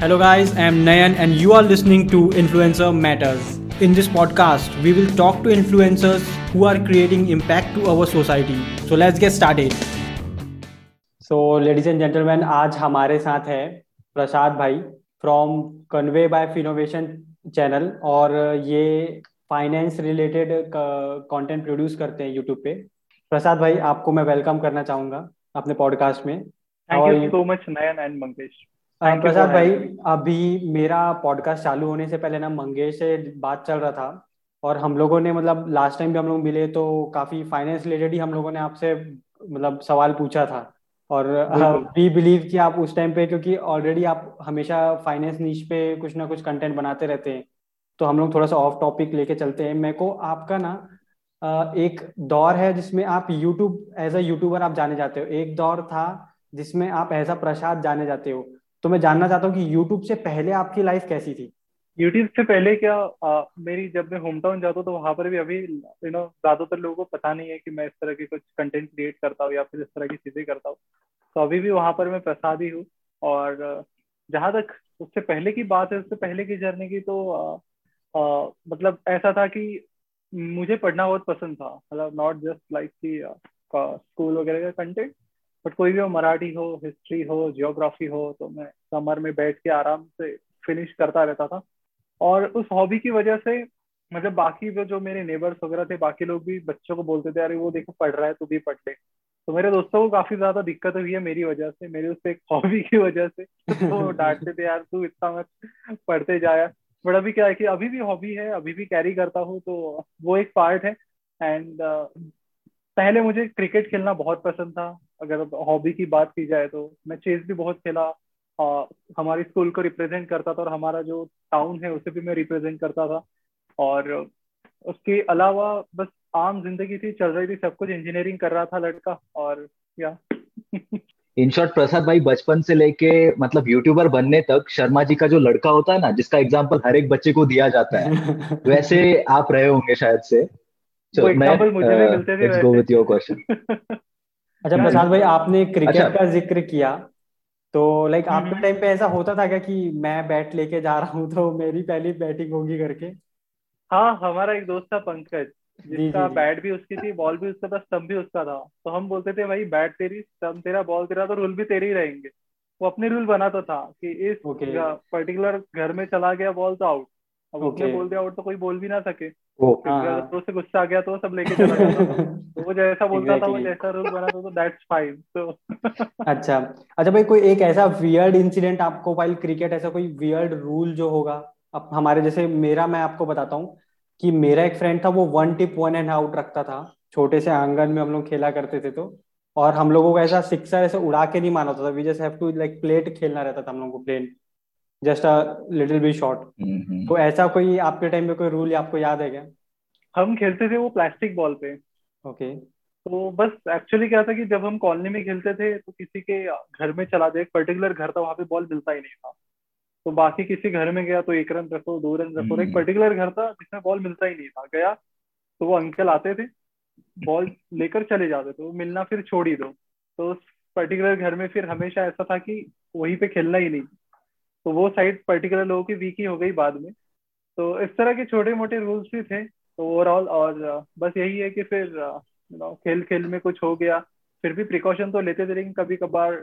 Hello, guys, I'm Nayan, and you are listening to Influencer Matters. In this podcast, we will talk to influencers who are creating impact to our society. So, let's get started. So, ladies and gentlemen, आज हमारे साथ है प्रसाद भाई from कन्वे by Finnovation channel और ये finance related content produce करते हैं यूट्यूब पे प्रसाद भाई आपको मैं वेलकम करना चाहूँगा अपने पॉडकास्ट में thank you so much Nayan and Mangesh Prasad भाई अभी मेरा पॉडकास्ट चालू होने से पहले ना मंगेश से बात चल रहा था और हम लोगों ने मतलब लास्ट टाइम भी हम लोग मिले तो काफ़ी फाइनेंस रिलेटेड ही हम लोगों ने आपसे मतलब सवाल पूछा था। और वी बिलीव कि आप उस टाइम पे क्योंकि ऑलरेडी आप हमेशा फाइनेंस नीच पे कुछ ना कुछ कंटेंट बनाते रहते हैं तो हम लोग थोड़ा सा ऑफ़ टॉपिक लेके चलते हैं। मेरे को आपका ना एक दौर है जिसमें आप यूट्यूब एज अ यूट्यूबर आप जाने जाते हो। एक दौर था जिसमें आप एज अ प्रसाद जाने जाते हो। तो मैं जानना चाहता हूँ कि यूट्यूब से पहले आपकी लाइफ कैसी थी? यूट्यूब से पहले क्या आ, मेरी जब मैं होम टाउन जाता हूँ तो वहाँ पर भी अभी यू नो ज़्यादातर लोगों को पता नहीं है कि मैं इस तरह की कुछ कंटेंट क्रिएट करता हूँ या फिर इस तरह की चीज़ें करता हूँ। तो अभी भी वहाँ पर मैं प्रसाद ही हूँ और जहाँ तक उससे पहले की बात है उससे पहले की जर्नी की तो आ, आ, मतलब ऐसा था कि मुझे पढ़ना बहुत पसंद था। मतलब नॉट जस्ट लाइक की स्कूल वगैरह का कंटेंट बट कोई भी हो मराठी हो हिस्ट्री हो जियोग्राफी हो तो मैं समर में बैठ के आराम से फिनिश करता रहता था। और उस हॉबी की वजह से मतलब बाकी जो मेरे नेबर्स वगैरह थे बाकी लोग भी बच्चों को बोलते थे अरे वो देखो पढ़ रहा है तू भी पढ़ ले। तो मेरे दोस्तों को काफ़ी ज़्यादा दिक्कत हुई है मेरी वजह से मेरे उससे एक हॉबी की वजह से। तो डांटते थे यार तू इतना मत पढ़ते जाया बट अभी क्या है कि अभी भी हॉबी है अभी भी कैरी करता हूँ तो वो एक पार्ट है। एंड uh, पहले मुझे क्रिकेट खेलना बहुत पसंद था। अगर हॉबी की बात की जाए तो मैं चेस भी बहुत खेला आ, हमारी स्कूल को रिप्रेजेंट करता था और हमारा जो टाउन है उसे भी मैं रिप्रेजेंट करता था। और उसके अलावा बस आम ज़िंदगी थी चल रही थी सब कुछ इंजीनियरिंग कर रहा था लड़का और या। इन शॉर्ट प्रसाद भाई बचपन से लेके मतलब यूट्यूबर बनने तक शर्मा जी का जो लड़का होता है ना जिसका एग्ज़ाम्पल हर एक बच्चे को दिया जाता है वैसे आप रहे होंगे शायद से। so, मैं, मुझे भी मिलते थे अच्छा प्रसाद भाई आपने क्रिकेट अच्छा, का ज़िक्र किया तो लाइक आपके टाइम हम्म। पे ऐसा होता था क्या कि मैं बैट लेके जा रहा हूँ तो मेरी पहली बैटिंग होगी करके? हाँ हमारा एक दोस्त था पंकज जिसका बैट भी उसकी थी बॉल भी उसका था स्टम्प भी उसका था। तो हम बोलते थे भाई बैट तेरी स्टम्प तेरा बॉल तेरा तो रूल भी तेरे ही रहेंगे। वो अपने रूल बनाता था कि इस पर्टिकुलर घर में चला गया बॉल तो आउट अब उसने बोल दिया आउट तो कोई बोल भी ना सके। तो उससे गुस्सा आ गया तो सब लेके चला गया तो वो जैसा बोलता था वो जैसा रूल बना था तो दैट्स फाइन तो अच्छा। अच्छा भाई कोई एक ऐसा वियर्ड इंसिडेंट आपको वाइल क्रिकेट ऐसा कोई वियर्ड रूल जो होगा? अब हमारे जैसे मेरा मैं आपको बताता हूँ कि मेरा एक फ्रेंड था वो one tip one hand out रखता था। छोटे से आँगन में हम लोग खेला करते थे तो। और हम लोगों को ऐसा सिक्सर ऐसे उड़ा के नहीं माना होता था। We just have to like plate खेलना रहता था हम लोगों को plain just a little bit short तो ऐसा कोई आपके टाइम में कोई रूल आपको याद है क्या? हम खेलते थे वो प्लास्टिक बॉल पे। ओके तो बस एक्चुअली क्या था कि जब हम कॉलोनी में खेलते थे तो किसी के घर में चला जाए एक पर्टिकुलर घर था वहाँ पे बॉल मिलता ही नहीं था। तो बाकी किसी घर में गया तो एक रन रखो दो रन रखो एक पर्टिकुलर हम्म। घर था जिसमें बॉल मिलता ही नहीं था। गया तो वो अंकल आते थे बॉल लेकर चले जाते थे वो मिलना फिर छोड़ ही दो। तो उस पर्टिकुलर घर में फिर हमेशा ऐसा था कि वहीं पे खेलना ही नहीं। तो वो साइड पर्टिकुलर लोगों की वीक ही हो गई बाद में। तो इस तरह के छोटे मोटे रूल्स भी थे तो ओवरऑल और बस यही है कि फिर खेल खेल में कुछ हो गया। फिर भी प्रिकॉशन तो लेते थे लेकिन कभी कभार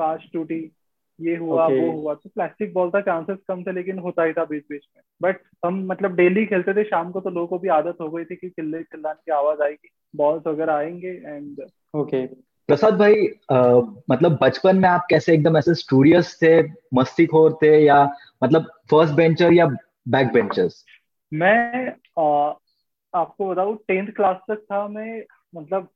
काश टूटी ये हुआ okay. वो हुआ तो प्लास्टिक बॉल था चांसेस कम थे लेकिन होता ही था बीच बीच में। बट हम मतलब डेली खेलते थे शाम को तो लोगों को भी आदत हो गई थी कि चिल्ले चिल्लाने की आवाज़ आएगी बॉल्स वगैरह आएँगे एंड ओके प्रसाद भाई आ, मतलब बचपन में आप कैसे एकदम ऐसे स्टूडियस थे मस्ती खोर थे या मतलब फ़र्स्ट बेंचर या बैक बेंचर्स मैं आ, आपको बताऊँ टेंथ क्लास तक था मैं मतलब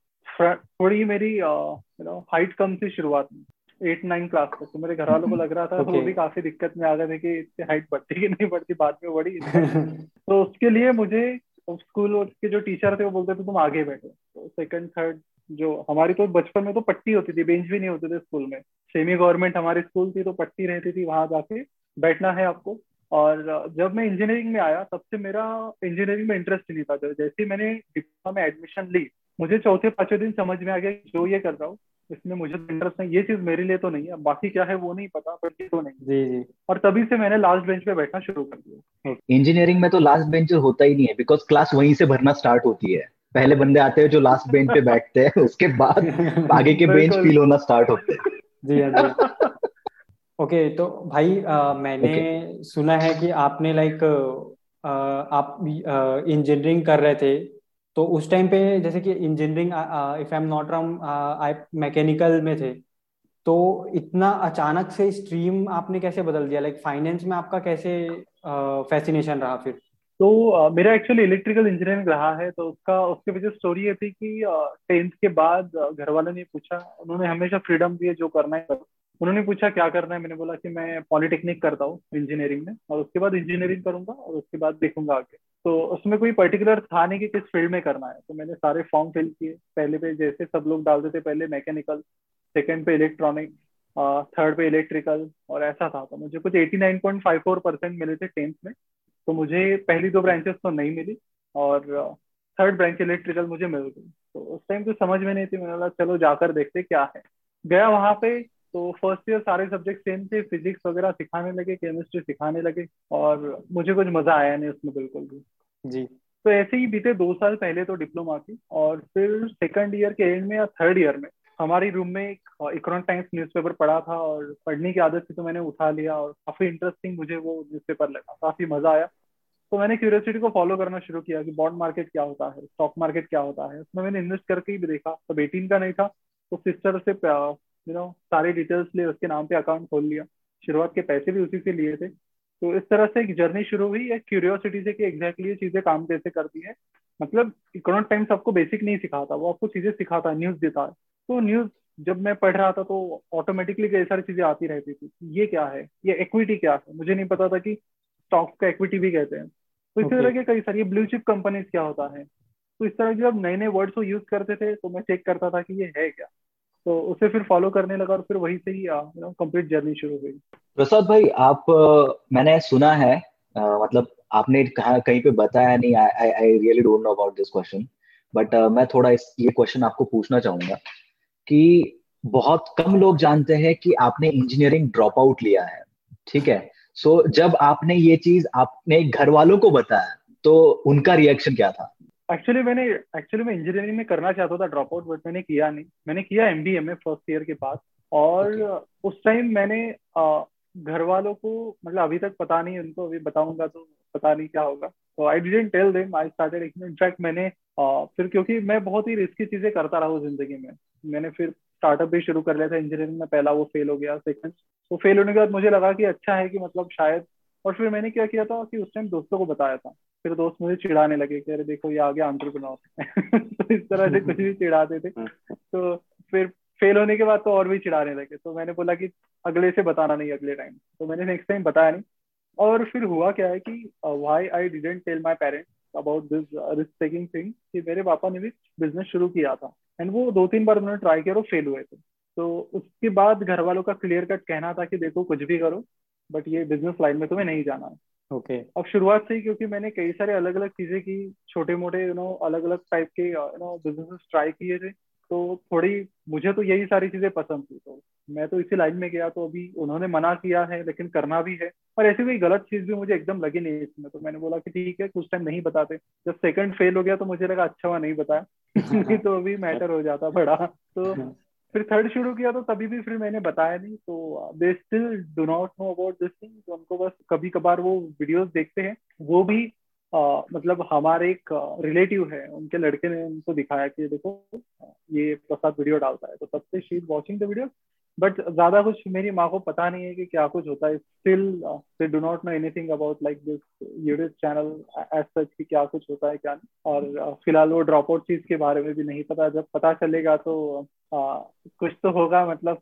थोड़ी मेरी यू नो हाइट कम थी शुरुआत में एट नाइन क्लास तक। तो मेरे घर वालों को लग रहा था okay. तो वो भी काफ़ी दिक्कत में आ गए थे कि इतनी हाइट बढ़ती कि नहीं बढ़ती बाद में बढ़ी। तो उसके लिए मुझे स्कूल के जो टीचर थे वो बोलते थे तुम आगे बैठो। सेकंड थर्ड जो हमारी तो बचपन में तो पट्टी होती थी बेंच भी नहीं होते थे स्कूल में। सेमी गवर्नमेंट हमारी स्कूल थी तो पट्टी रहती थी वहाँ जाके बैठना है आपको। और जब मैं इंजीनियरिंग में आया तब से मेरा इंजीनियरिंग में इंटरेस्ट नहीं था। जैसे मैंने डिप्लोमा में एडमिशन ली मुझे चौथे पाँचवें दिन समझ में आ गया जो ये कर रहा हूँ इसमें मुझे इंटरेस्ट तो नहीं ये चीज़ मेरे लिए तो नहीं है। बाकी क्या है वो नहीं पता पर ये तो नहीं जी जी। और तभी से मैंने लास्ट बेंच पे बैठना शुरू कर दिया। इंजीनियरिंग में तो लास्ट बेंच होता ही नहीं है बिकॉज़ क्लास वहीं से भरना स्टार्ट होती है। पहले बंदे आते हैं जो लास्ट बेंच पे बैठते हैं उसके बाद आगे के बेंच फील होना स्टार्ट होते हैं। जी हाँ ओके तो भाई आ, मैंने okay. सुना है कि आपने लाइक आप इंजीनियरिंग कर रहे थे तो उस टाइम पे जैसे कि engineering if I am not wrong I mechanical में थे तो इतना अचानक से स्ट्रीम आपने कैसे बदल दिया? लाइक फाइनेंस में आपका कैसे फैसिनेशन रहा फिर? तो uh, मेरा एक्चुअली इलेक्ट्रिकल इंजीनियरिंग रहा है तो उसका उसके पीछे स्टोरी ये थी कि टेंथ के बाद घर वालों ने पूछा उन्होंने हमेशा फ्रीडम दी है जो करना है उन्होंने पूछा क्या करना है? मैंने बोला कि मैं पॉलिटेक्निक करता हूँ इंजीनियरिंग में और उसके बाद इंजीनियरिंग करूँगा और उसके बाद देखूँगा आगे। तो उसमें कोई पर्टिकुलर था नहीं कि किस फ़ील्ड में करना है। तो मैंने सारे फॉर्म फिल किए। पहले पे जैसे सब लोग डालते थे पहले मैकेनिकल सेकेंड पे इलेक्ट्रॉनिक थर्ड पे इलेक्ट्रिकल और ऐसा था। तो मुझे कुछ eighty nine point five four percent मिले थे टेंथ में। तो मुझे पहली दो ब्रांचेस तो नहीं मिली और थर्ड ब्रांच इलेक्ट्रिकल मुझे मिल गई। तो उस टाइम तो समझ में नहीं थी मैंने बोला चलो जाकर देखते क्या है। गया वहाँ पे तो फ़र्स्ट ईयर सारे सब्जेक्ट सेम थे फिजिक्स वगैरह सिखाने लगे केमिस्ट्री सिखाने लगे और मुझे कुछ मज़ा आया नहीं उसमें बिल्कुल भी। जी। तो ऐसे ही बीते दो साल पहले तो डिप्लोमा की और फिर सेकंड ईयर के एंड में या थर्ड ईयर में हमारी रूम में एक इकोनॉमिक टाइम्स न्यूज़पेपर पढ़ा था और पढ़ने की आदत थी तो मैंने उठा लिया और काफ़ी इंटरेस्टिंग मुझे वो न्यूज़पेपर लगा काफ़ी मज़ा आया। तो मैंने क्यूरियोसिटी को फॉलो करना शुरू किया कि बॉन्ड मार्केट क्या होता है स्टॉक मार्केट क्या होता है। उसमें मैंने इन्वेस्ट करके ही देखा, तब एटीन का नहीं था तो सिस्टर से यू नो सारे डिटेल्स लिए उसके नाम पे अकाउंट खोल लिया। शुरुआत के पैसे भी उसी से लिए थे। तो इस तरह से एक जर्नी शुरू हुई है क्यूरियोसिटी से कि एग्जैक्टली ये चीज़ें काम कैसे करती है। मतलब इकोनॉमिक टाइम्स आपको बेसिक नहीं सिखाता, वो आपको चीज़ें सिखाता है न्यूज़ देता है। तो न्यूज़ जब मैं पढ़ रहा था तो ऑटोमेटिकली कई सारी चीज़ें आती रहती थी। ये क्या है? ये इक्विटी क्या है? मुझे नहीं पता था कि स्टॉक का इक्विटी भी कहते हैं। तो इसी तरह के कई सारी ब्लू चिप कंपनीज़ क्या होता है? तो इस तरह के जब नए नए वर्ड्स को यूज़ करते थे तो मैं चेक करता था कि ये है क्या? तो उसे फिर फॉलो करने लगा और फिर वही से ही कंप्लीट जर्नी शुरू हुई। प्रसाद भाई आप मैंने सुना है आ, मतलब आपने कहा कहीं पे बताया नहीं I I really don't know about this question but मैं थोड़ा इस ये क्वेश्चन आपको पूछना चाहूँगा कि बहुत कम लोग जानते हैं कि आपने इंजीनियरिंग ड्रॉप आउट लिया है ठीक है? सो so, जब आपने ये चीज़ आपने घर वालों को बताया तो उनका रिएक्शन क्या था? एक्चुअली मैंने एक्चुअली मैं इंजीनियरिंग में करना चाहता था ड्रॉप आउट बट मैंने किया नहीं। मैंने किया M B M A first year के बाद। और okay. उस टाइम मैंने घर वालों को मतलब अभी तक पता नहीं उनको अभी बताऊँगा तो पता नहीं क्या होगा। तो I didn't tell them I started in fact मैंने आ, फिर क्योंकि मैं बहुत ही रिस्की चीज़ें करता रहा हूँ ज़िंदगी में। मैंने फिर स्टार्टअप भी शुरू कर लिया था इंजीनियरिंग में पहला वो फेल हो गया सेकंड तो फेल होने के बाद मुझे लगा कि अच्छा है कि मतलब शायद, और फिर मैंने क्या किया था कि उस टाइम दोस्तों को बताया था, फिर दोस्त मुझे चिढ़ाने लगे कि अरे देखो ये आ गया तो इस तरह से कुछ भी चिढ़ाते थे। तो फिर फेल होने के बाद तो और भी चिढ़ाने लगे। तो मैंने बोला कि अगले से बताना नहीं, अगले टाइम तो मैंने नेक्स्ट टाइम बताया नहीं। और फिर हुआ क्या है कि why I didn't tell my parents about this risk taking thing कि मेरे पापा ने भी बिज़नेस शुरू किया था। एंड वो दो तीन बार उन्होंने ट्राई किया और फेल हुए थे तो उसके बाद घर वालों का क्लियर कट कहना था कि देखो कुछ भी करो बट ये बिज़नेस लाइन में तुम्हें नहीं जाना है ओके okay. अब शुरुआत से ही क्योंकि मैंने कई सारे अलग अलग चीज़ें की छोटे मोटे यू नो अलग अलग टाइप के यू नो बिज़नेस ट्राई किए थे तो थोड़ी मुझे तो यही सारी चीज़ें पसंद थी तो मैं तो इसी लाइन में गया तो अभी उन्होंने मना किया है लेकिन करना भी है। और ऐसी कोई गलत चीज़ भी मुझे एकदम लगी नहीं इसमें। तो मैंने बोला कि ठीक है कुछ टाइम नहीं बताते। जब सेकंड फेल हो गया तो मुझे लगा अच्छा हुआ नहीं बताया। नहीं तो अभी मैटर हो जाता बड़ा। तो। फिर थर्ड शुरू किया तो तभी भी फिर मैंने बताया नहीं। तो they still do not know about this thing तो उनको बस कभी कभार वो वीडियोस देखते हैं। वो भी uh, मतलब हमारे एक रिलेटिव uh, है। उनके लड़के ने उनको दिखाया कि देखो ये प्रसाद वीडियो डालता है। तो तब से she is watching the video but ज़्यादा कुछ मेरी माँ को पता नहीं है कि क्या कुछ होता है। Still they do not know anything about like this YouTube channel as such कि क्या कुछ होता है क्या नहीं। और uh, फ़िलहाल वो ड्रॉप आउट चीज़ के बारे में भी नहीं पता। जब पता चलेगा तो uh, कुछ तो होगा मतलब।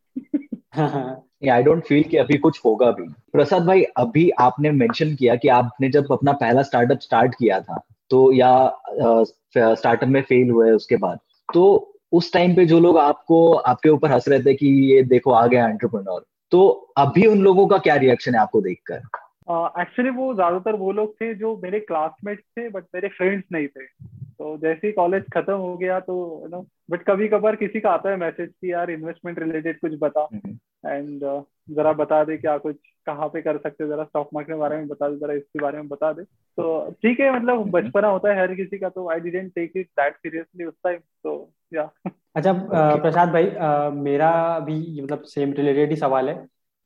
आई डोंट फील कि अभी कुछ होगा भी। प्रसाद भाई अभी आपने मेंशन किया कि आपने जब अपना पहला स्टार्टअप स्टार्ट किया था तो या स्टार्टअप uh, में फेल हुए उसके बाद तो उस टाइम पे जो लोग आपको आपके ऊपर हंस रहे थे कि ये देखो आ गया एंटरप्रेन्योर तो अभी उन लोगों का क्या रिएक्शन है आपको देखकर? एक्चुअली uh, वो ज़्यादातर वो लोग थे जो मेरे क्लासमेट्स थे बट मेरे फ्रेंड्स नहीं थे। तो जैसे ही कॉलेज खत्म हो गया तो यू नो बट कभी कभार किसी का आता है मैसेज कि यार इन्वेस्टमेंट रिलेटेड कुछ बता। एंड uh, जरा बता दे क्या कुछ कहाँ पे कर सकते जरा स्टॉक मार्केट के बारे में बता दे जरा इसके बारे में बता दे। तो ठीक है मतलब बचपना होता है हर किसी का तो I didn't take it that seriously उस टाइम तो या। अच्छा okay. प्रसाद भाई आ, मेरा भी मतलब सेम रिलेटेड ही सवाल है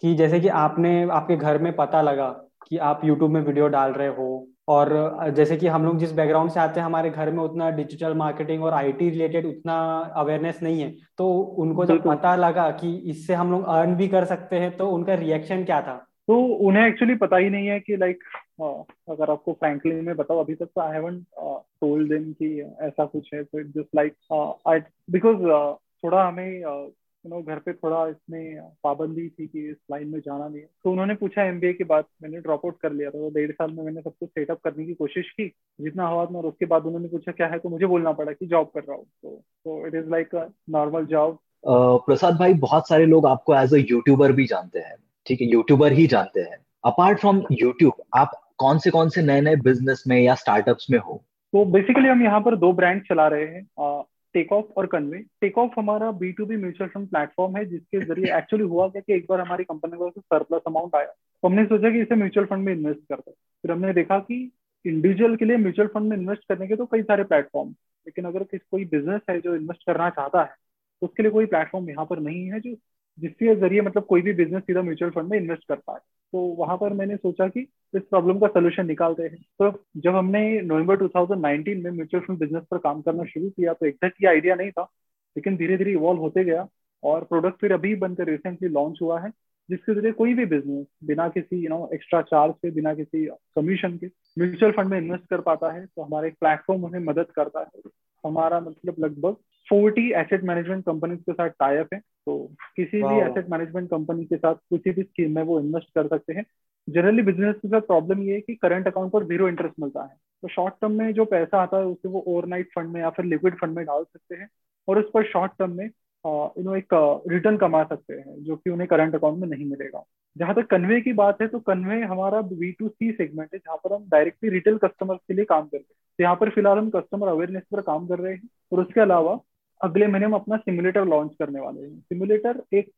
कि जैसे कि आपने आपके घर में पता लगा कि आप यूट्यूब में वीडियो डाल रहे हो और जैसे कि हम लोग जिस बैकग्राउंड से आते हैं हमारे घर में उतना डिजिटल मार्केटिंग और आईटी रिलेटेड उतना अवेयरनेस नहीं है। तो उनको जब पता लगा कि इससे हम लोग अर्न भी कर सकते हैं तो उनका रिएक्शन क्या था? तो उन्हें एक्चुअली पता ही नहीं है कि लाइक अगर आपको फ्रैंकली में बताओ, अभी तक तो आई टोल्ड देम कि ऐसा कुछ है तो जस्ट लाइक बिकॉज़ थोड़ा हमें यू नो घर पे थोड़ा इसमें पाबंदी थी कि इस लाइन में जाना नहीं है। तो उन्होंने पूछा एमबीए के बाद, मैंने ड्रॉप आउट कर लिया था तो डेढ़ साल में मैंने सब कुछ सेटअप करने की कोशिश की, जितना हुआ था और उसके बाद उन्होंने पूछा, क्या है? तो मुझे बोलना पड़ा कि जॉब कर रहा हूँ। तो तो it is like normal job Prasad भाई, बहुत सारे लोग आपको एज अ यूट्यूबर भी जानते हैं। ठीक है यूट्यूबर ही जानते हैं। अपार्ट फ्रॉम यूट्यूब आप कौन से कौन से नए नए बिज़नेस में या स्टार्टअप्स में हो? तो बेसिकली हम यहाँ पर दो ब्रांड चला रहे हैं टेक ऑफ़ और कन्वे टेक ऑफ़ हमारा B to B mutual fund platform है, जिसके ज़रिए एक्चुअली हुआ क्या कि एक बार हमारी कंपनी को सरप्लस अमाउंट आया। तो हमने सोचा कि इसे म्यूचुअल फंड में इन्वेस्ट करते फिर हमने देखा कि इंडिविजुअल के लिए म्यूचुअल फंड में इन्वेस्ट करने के तो कई सारे प्लेटफॉर्म लेकिन अगर कोई बिज़नेस है जो इन्वेस्ट करना चाहता है तो उसके लिए कोई प्लेटफॉर्म यहाँ पर नहीं है, जो जिसके ज़रिए मतलब कोई भी बिज़नेस सीधा म्यूचुअल फंड में इन्वेस्ट कर पाए। तो वहाँ पर मैंने सोचा कि इस प्रॉब्लम का सोल्यूशन निकालते हैं। तो जब हमने नवंबर 2019 में म्यूचुअल फंड बिज़नेस पर काम करना शुरू किया तो एग्जैक्ट ये आइडिया नहीं था, लेकिन धीरे धीरे इवॉल्व होते गया और प्रोडक्ट फिर अभी बनकर रिसेंटली लॉन्च हुआ है। जिसके ज़रिए कोई भी बिज़नेस बिना किसी यू नो एक्स्ट्रा चार्ज के बिना किसी कमीशन के म्यूचुअल फंड में इन्वेस्ट कर पाता है तो हमारा एक प्लेटफॉर्म उन्हें मदद करता है। हमारा मतलब लगभग फोर्टी एसेट मैनेजमेंट कंपनी के साथ टाइप है तो किसी भी एसेट मैनेजमेंट कंपनी के साथ किसी भी स्कीम में वो इन्वेस्ट कर सकते हैं। जनरली बिज़नेस के साथ प्रॉब्लम ये है कि करंट अकाउंट पर ज़ीरो इंटरेस्ट मिलता है। तो शॉर्ट टर्म में जो पैसा आता है उसे वो ओवरनाइट फंड में या फिर लिक्विड फंड में डाल सकते हैं और उस पर शॉर्ट टर्म में यू नो एक रिटर्न कमा सकते हैं, जो कि उन्हें करंट अकाउंट में नहीं मिलेगा। जहाँ तक कन्वे की बात है तो कन्वे हमारा बी टू सी सेगमेंट है, जहाँ पर हम डायरेक्टली रिटेल कस्टमर के लिए काम करते हैं। तो यहाँ पर फ़िलहाल हम कस्टमर अवेयरनेस पर काम कर रहे हैं, और उसके अलावा अगले महीने हम अपना सिमुलेटर लॉन्च करने वाले हैं। सिमुलेटर एक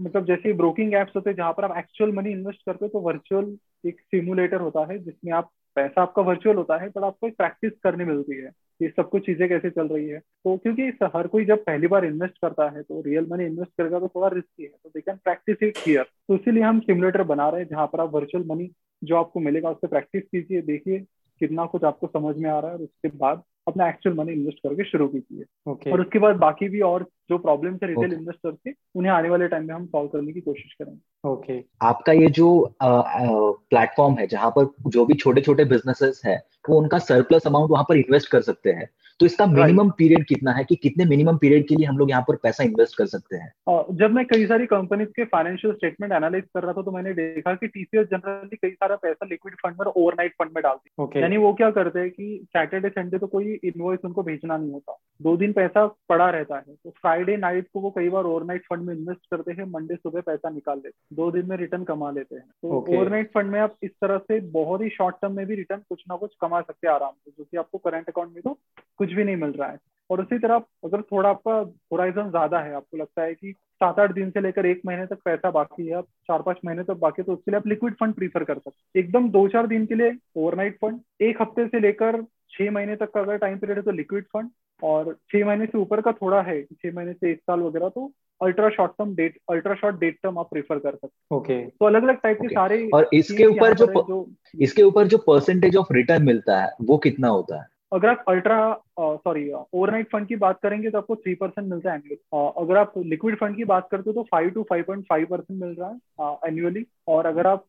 मतलब जैसे ब्रोकिंग एप्स होते हैं, जहाँ पर आप एक्चुअल मनी इन्वेस्ट करते हो तो वर्चुअल एक सिमुलेटर होता है, जिसमें आप पैसा आपका वर्चुअल होता है बट आपको एक प्रैक्टिस करने मिलती है ये सब कुछ चीज़ें कैसे चल रही है। तो क्योंकि हर कोई जब पहली बार इन्वेस्ट करता है तो रियल मनी इन्वेस्ट करेगा तो थोड़ा रिस्की है। तो they can practice it here तो इसीलिए हम सिमुलेटर बना रहे हैं जहाँ पर आप वर्चुअल मनी जो आपको मिलेगा उससे प्रैक्टिस कीजिए देखिए कितना कुछ आपको समझ में आ रहा है और उसके बाद अपना एक्चुअल मनी इन्वेस्ट करके शुरू कीजिए। Okay. और उसके बाद बाकी भी और जो प्रॉब्लम है रिटेल इन्वेस्टर के उन्हें आने वाले टाइम में हम सॉल्व करने की कोशिश करेंगे। Okay okay. आपका ये जो प्लेटफॉर्म है जहाँ पर जो भी छोटे छोटे बिजनेसेस है वो उनका सरप्लस अमाउंट वहाँ पर इन्वेस्ट कर सकते हैं। तो इसका मिनिमम पीरियड कितना है कि कितने मिनिमम पीरियड के लिए हम लोग यहाँ पर पैसा इन्वेस्ट कर सकते हैं? जब मैं कई सारी कंपनीज़ के फाइनेंशियल स्टेटमेंट एनालाइज कर रहा था तो मैंने देखा कि टीसीएस जनरली कई सारा पैसा लिक्विड फंड में ओवरनाइट फंड में डालती है। Okay. यानी वो क्या करते हैं कि सैटरडे संडे तो कोई इन्वॉइस उनको भेजना नहीं होता। दो दिन पैसा पड़ा रहता है तो फ्राइडे नाइट को वो कई बार ओवरनाइट फंड में इन्वेस्ट करते हैं मंडे सुबह पैसा निकाल लेते दो दिन में रिटर्न कमा लेते हैं। तो ओवरनाइट फंड में आप इस तरह से बहुत ही शॉर्ट टर्म में भी रिटर्न कुछ ना कुछ कमा सकते हैं आराम से जो कि आपको करंट अकाउंट में तो कुछ भी नहीं मिल रहा है। और उसी तरह अगर थोड़ा आपका होराइजन ज़्यादा है आपको लगता है कि सात आठ दिन से लेकर एक महीने तक पैसा बाकी है आप चार पाँच महीने तक बाकी है तो उसके लिए आप लिक्विड फंड प्रीफर कर सकते एकदम दो चार दिन के लिए ओवरनाइट फंड एक हफ़्ते से लेकर छह महीने तक का अगर टाइम पीरियड है तो लिक्विड फंड और छह महीने से ऊपर का थोड़ा है छह महीने से एक साल वगैरह तो ultra short term debt ultra short debt term आप प्रेफर कर सकते ओके okay. तो अलग अलग टाइप के सारे और इसके ऊपर जो, जो इसके ऊपर जो परसेंटेज ऑफ़ रिटर्न मिलता है वो कितना होता है? अगर आप अल्ट्रा सॉरी ओवरनाइट फंड की बात करेंगे तो आपको थ्री परसेंट मिलता है एनुअल अगर आप लिक्विड फंड की बात करते हो तो five to five point five percent मिल रहा है एनुअली और अगर आप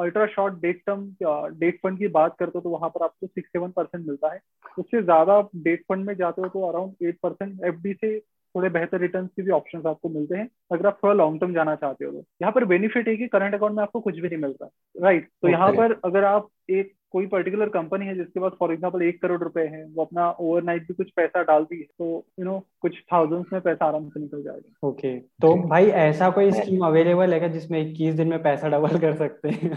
ultra short debt term debt fund की बात करते हो तो वहाँ पर आपको सिक्स सेवन परसेंट मिलता है। उससे ज़्यादा आप डेट फंड में जाते हो तो अराउंड एट परसेंट एफ़ से थोड़े बेहतर रिटर्न के भी ऑप्शन आपको मिलते हैं अगर आप थोड़ा लॉन्ग टर्म जाना चाहते हो तो। यहाँ पर बेनिफिट है कि करंट अकाउंट में आपको कुछ भी नहीं मिलता राइट तो यहाँ पर अगर आप एक कोई पर्टिकुलर कंपनी है जिसके पास फॉर एग्ज़ाम्पल एक करोड़ रुपए है वो अपना ओवरनाइट भी कुछ पैसा डालती है तो यू नो कुछ थाउजेंड्स में पैसा आराम से निकल जाएगा। ओके तो भाई ऐसा कोई स्कीम अवेलेबल है क्या जिसमें इक्कीस दिन में पैसा डबल कर सकते हैं?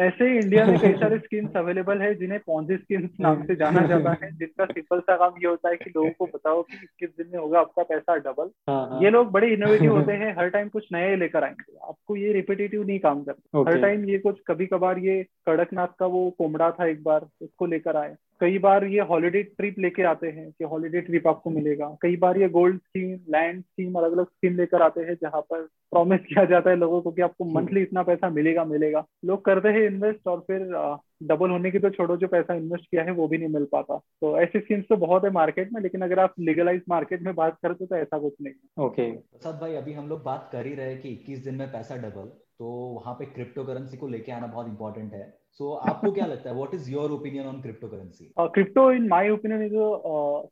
ऐसे ही इंडिया में कई सारे स्कीम्स अवेलेबल है जिन्हें पॉन्जी स्कीम्स नाम से जाना जाता है जिनका सिंपल सा काम ये होता है कि लोगों को बताओ कि किस दिन में होगा आपका पैसा डबल हाँ, हाँ। ये लोग बड़े इनोवेटिव होते हैं हर टाइम कुछ नए लेकर आएँगे। आपको ये रिपीटेटिव नहीं काम करते हर टाइम ये कुछ कभी कभार ये कड़कनाथ का वो कोमड़ा था एक बार उसको लेकर आए। कई बार ये हॉलीडे ट्रिप लेके आते हैं कि हॉलीडे ट्रिप आपको मिलेगा। कई बार ये गोल्ड स्कीम लैंड स्कीम अलग अलग स्कीम लेकर आते हैं जहाँ पर प्रॉमिस किया जाता है लोगों को कि आपको मंथली इतना पैसा मिलेगा मिलेगा। लोग करते हैं इन्वेस्ट और फिर डबल होने की तो छोड़ो जो पैसा इन्वेस्ट किया है वो भी नहीं मिल पाता। तो ऐसी स्कीम्स तो बहुत है मार्केट में लेकिन अगर आप लीगलाइज मार्केट में बात करते तो ऐसा कुछ नहीं ओके प्रसाद भाई अभी हम लोग बात कर ही रहे कि इक्कीस दिन में पैसा डबल तो वहाँ पे क्रिप्टो करेंसी को लेके आना बहुत इंपॉर्टेंट है। सो so, आपको क्या लगता है what is your opinion on cryptocurrency crypto in my opinion is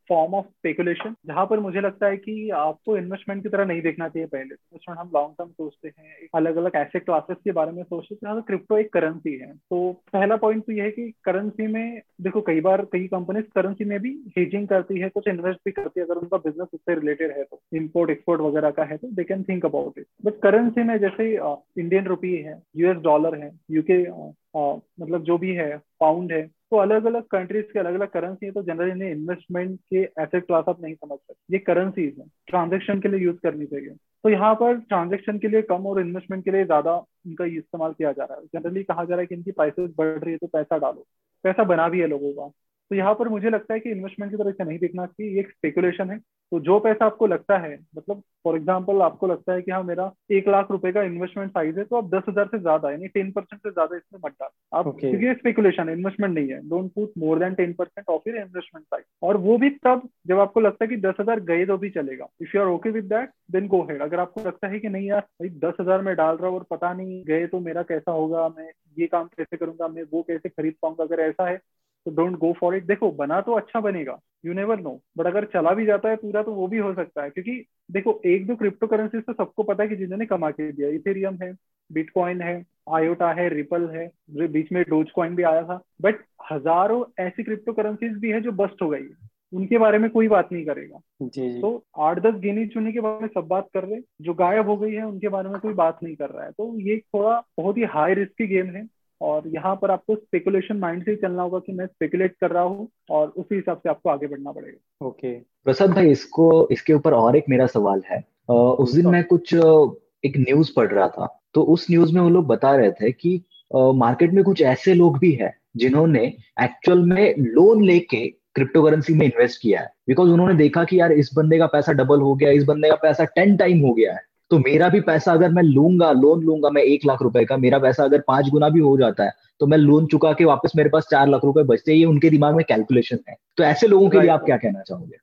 form of speculation जहाँ पर मुझे लगता है कि आपको इन्वेस्टमेंट की तरह नहीं देखना चाहिए पहले। इन्वेस्टमेंट हम लॉन्ग टर्म सोचते हैं अलग अलग एसेट क्लासेस के बारे में सोचते हैं। क्रिप्टो एक करेंसी है। तो पहला पॉइंट तो यह है कि करेंसी में देखो कई बार कई कंपनीज़ करेंसी में भी हेजिंग करती है कुछ इन्वेस्ट भी करती है। अगर उनका बिज़नेस उससे रिलेटेड है तो इम्पोर्ट एक्सपोर्ट वगैरह का है तो they can think about it but currency में जैसे इंडियन रुपी है यूएस डॉलर है यूके मतलब जो भी है पाउंड है तो अलग अलग कंट्रीज़ के अलग अलग करेंसी है तो जनरली इन्हें इन्वेस्टमेंट के एसेट क्लास आप नहीं समझ सकते। ये करेंसीज है ट्रांजेक्शन के लिए यूज़ करनी चाहिए। तो यहाँ पर ट्रांजेक्शन के लिए कम और इन्वेस्टमेंट के लिए ज़्यादा इनका इस्तेमाल किया जा रहा है। जनरली कहा जा रहा है कि इनकी प्राइसेस बढ़ रही है तो पैसा डालो। पैसा बना भी है लोगों का। तो यहाँ पर मुझे लगता है कि इन्वेस्टमेंट की तरह से नहीं देखना चाहिए एक स्पेकुलेशन है। तो जो पैसा आपको लगता है मतलब फॉर एग्ज़ाम्पल आपको लगता है कि हाँ मेरा एक लाख रुपए का इन्वेस्टमेंट साइज़ है तो आप दस हज़ार से ज़्यादा यानी टेन परसेंट से ज़्यादा इसमें मत डाल। आप okay. क्योंकि ये स्पेकुलेशन है इन्वेस्टमेंट नहीं है। Don't put more than ten percent of your investment size और वो भी तब जब आपको लगता है कि दस हज़ार गए तो भी चलेगा। If you are okay with that then go ahead अगर आपको लगता है कि नहीं यार भाई दस हज़ार में डाल रहा हूँ और पता नहीं गए तो मेरा कैसा होगा मैं ये काम कैसे करूँगा मैं वो कैसे खरीद पाऊँगा। अगर ऐसा है तो डोंट गो फॉर इट देखो बना तो अच्छा बनेगा। यू नेवर नो बट अगर चला भी जाता है पूरा तो वो भी हो सकता है। क्योंकि देखो एक दो क्रिप्टो करेंसी तो सबको पता है कि जिन्होंने कमा के दिया इथेरियम है बिटकॉइन है आयोटा है रिपल है बीच में डोज कॉइन भी आया था। बट हज़ारों ऐसी क्रिप्टो करेंसीज भी है जो बस्ट हो गई है। उनके बारे में कोई बात नहीं करेगा। जी जी। तो आठ दस गिनी चुनी के बारे में सब बात कर रहे जो गायब हो गई है उनके बारे में कोई बात नहीं कर रहा है। तो ये थोड़ा बहुत ही हाई रिस्क की गेम है। और यहाँ पर आपको स्पेकुलेशन माइंड से ही चलना होगा कि मैं स्पेकुलेट कर रहा हूँ और उसी हिसाब से आपको आगे बढ़ना पड़ेगा। ओके प्रसाद भाई, इसको, इसके ऊपर और एक मेरा सवाल है। उस दिन मैं कुछ एक न्यूज़ पढ़ रहा था। तो उस न्यूज़ में वो लोग बता रहे थे कि मार्केट में कुछ ऐसे लोग भी है जिन्होंने एक्चुअल में लोन लेके क्रिप्टो करेंसी में इन्वेस्ट किया है। बिकॉज़ उन्होंने देखा कि यार, इस बंदे का पैसा डबल हो गया, इस बंदे का पैसा टेन टाइम हो गया है। तो मेरा भी पैसा अगर मैं लूँगा लोन लूँगा मैं एक लाख रुपए का मेरा पैसा अगर पाँच गुना भी हो जाता है तो मैं लोन चुका के वापस मेरे पास चार लाख रुपए बचते ये उनके दिमाग में कैलकुलेशन है। तो ऐसे लोगों के लिए आप क्या कहना चाहोगे?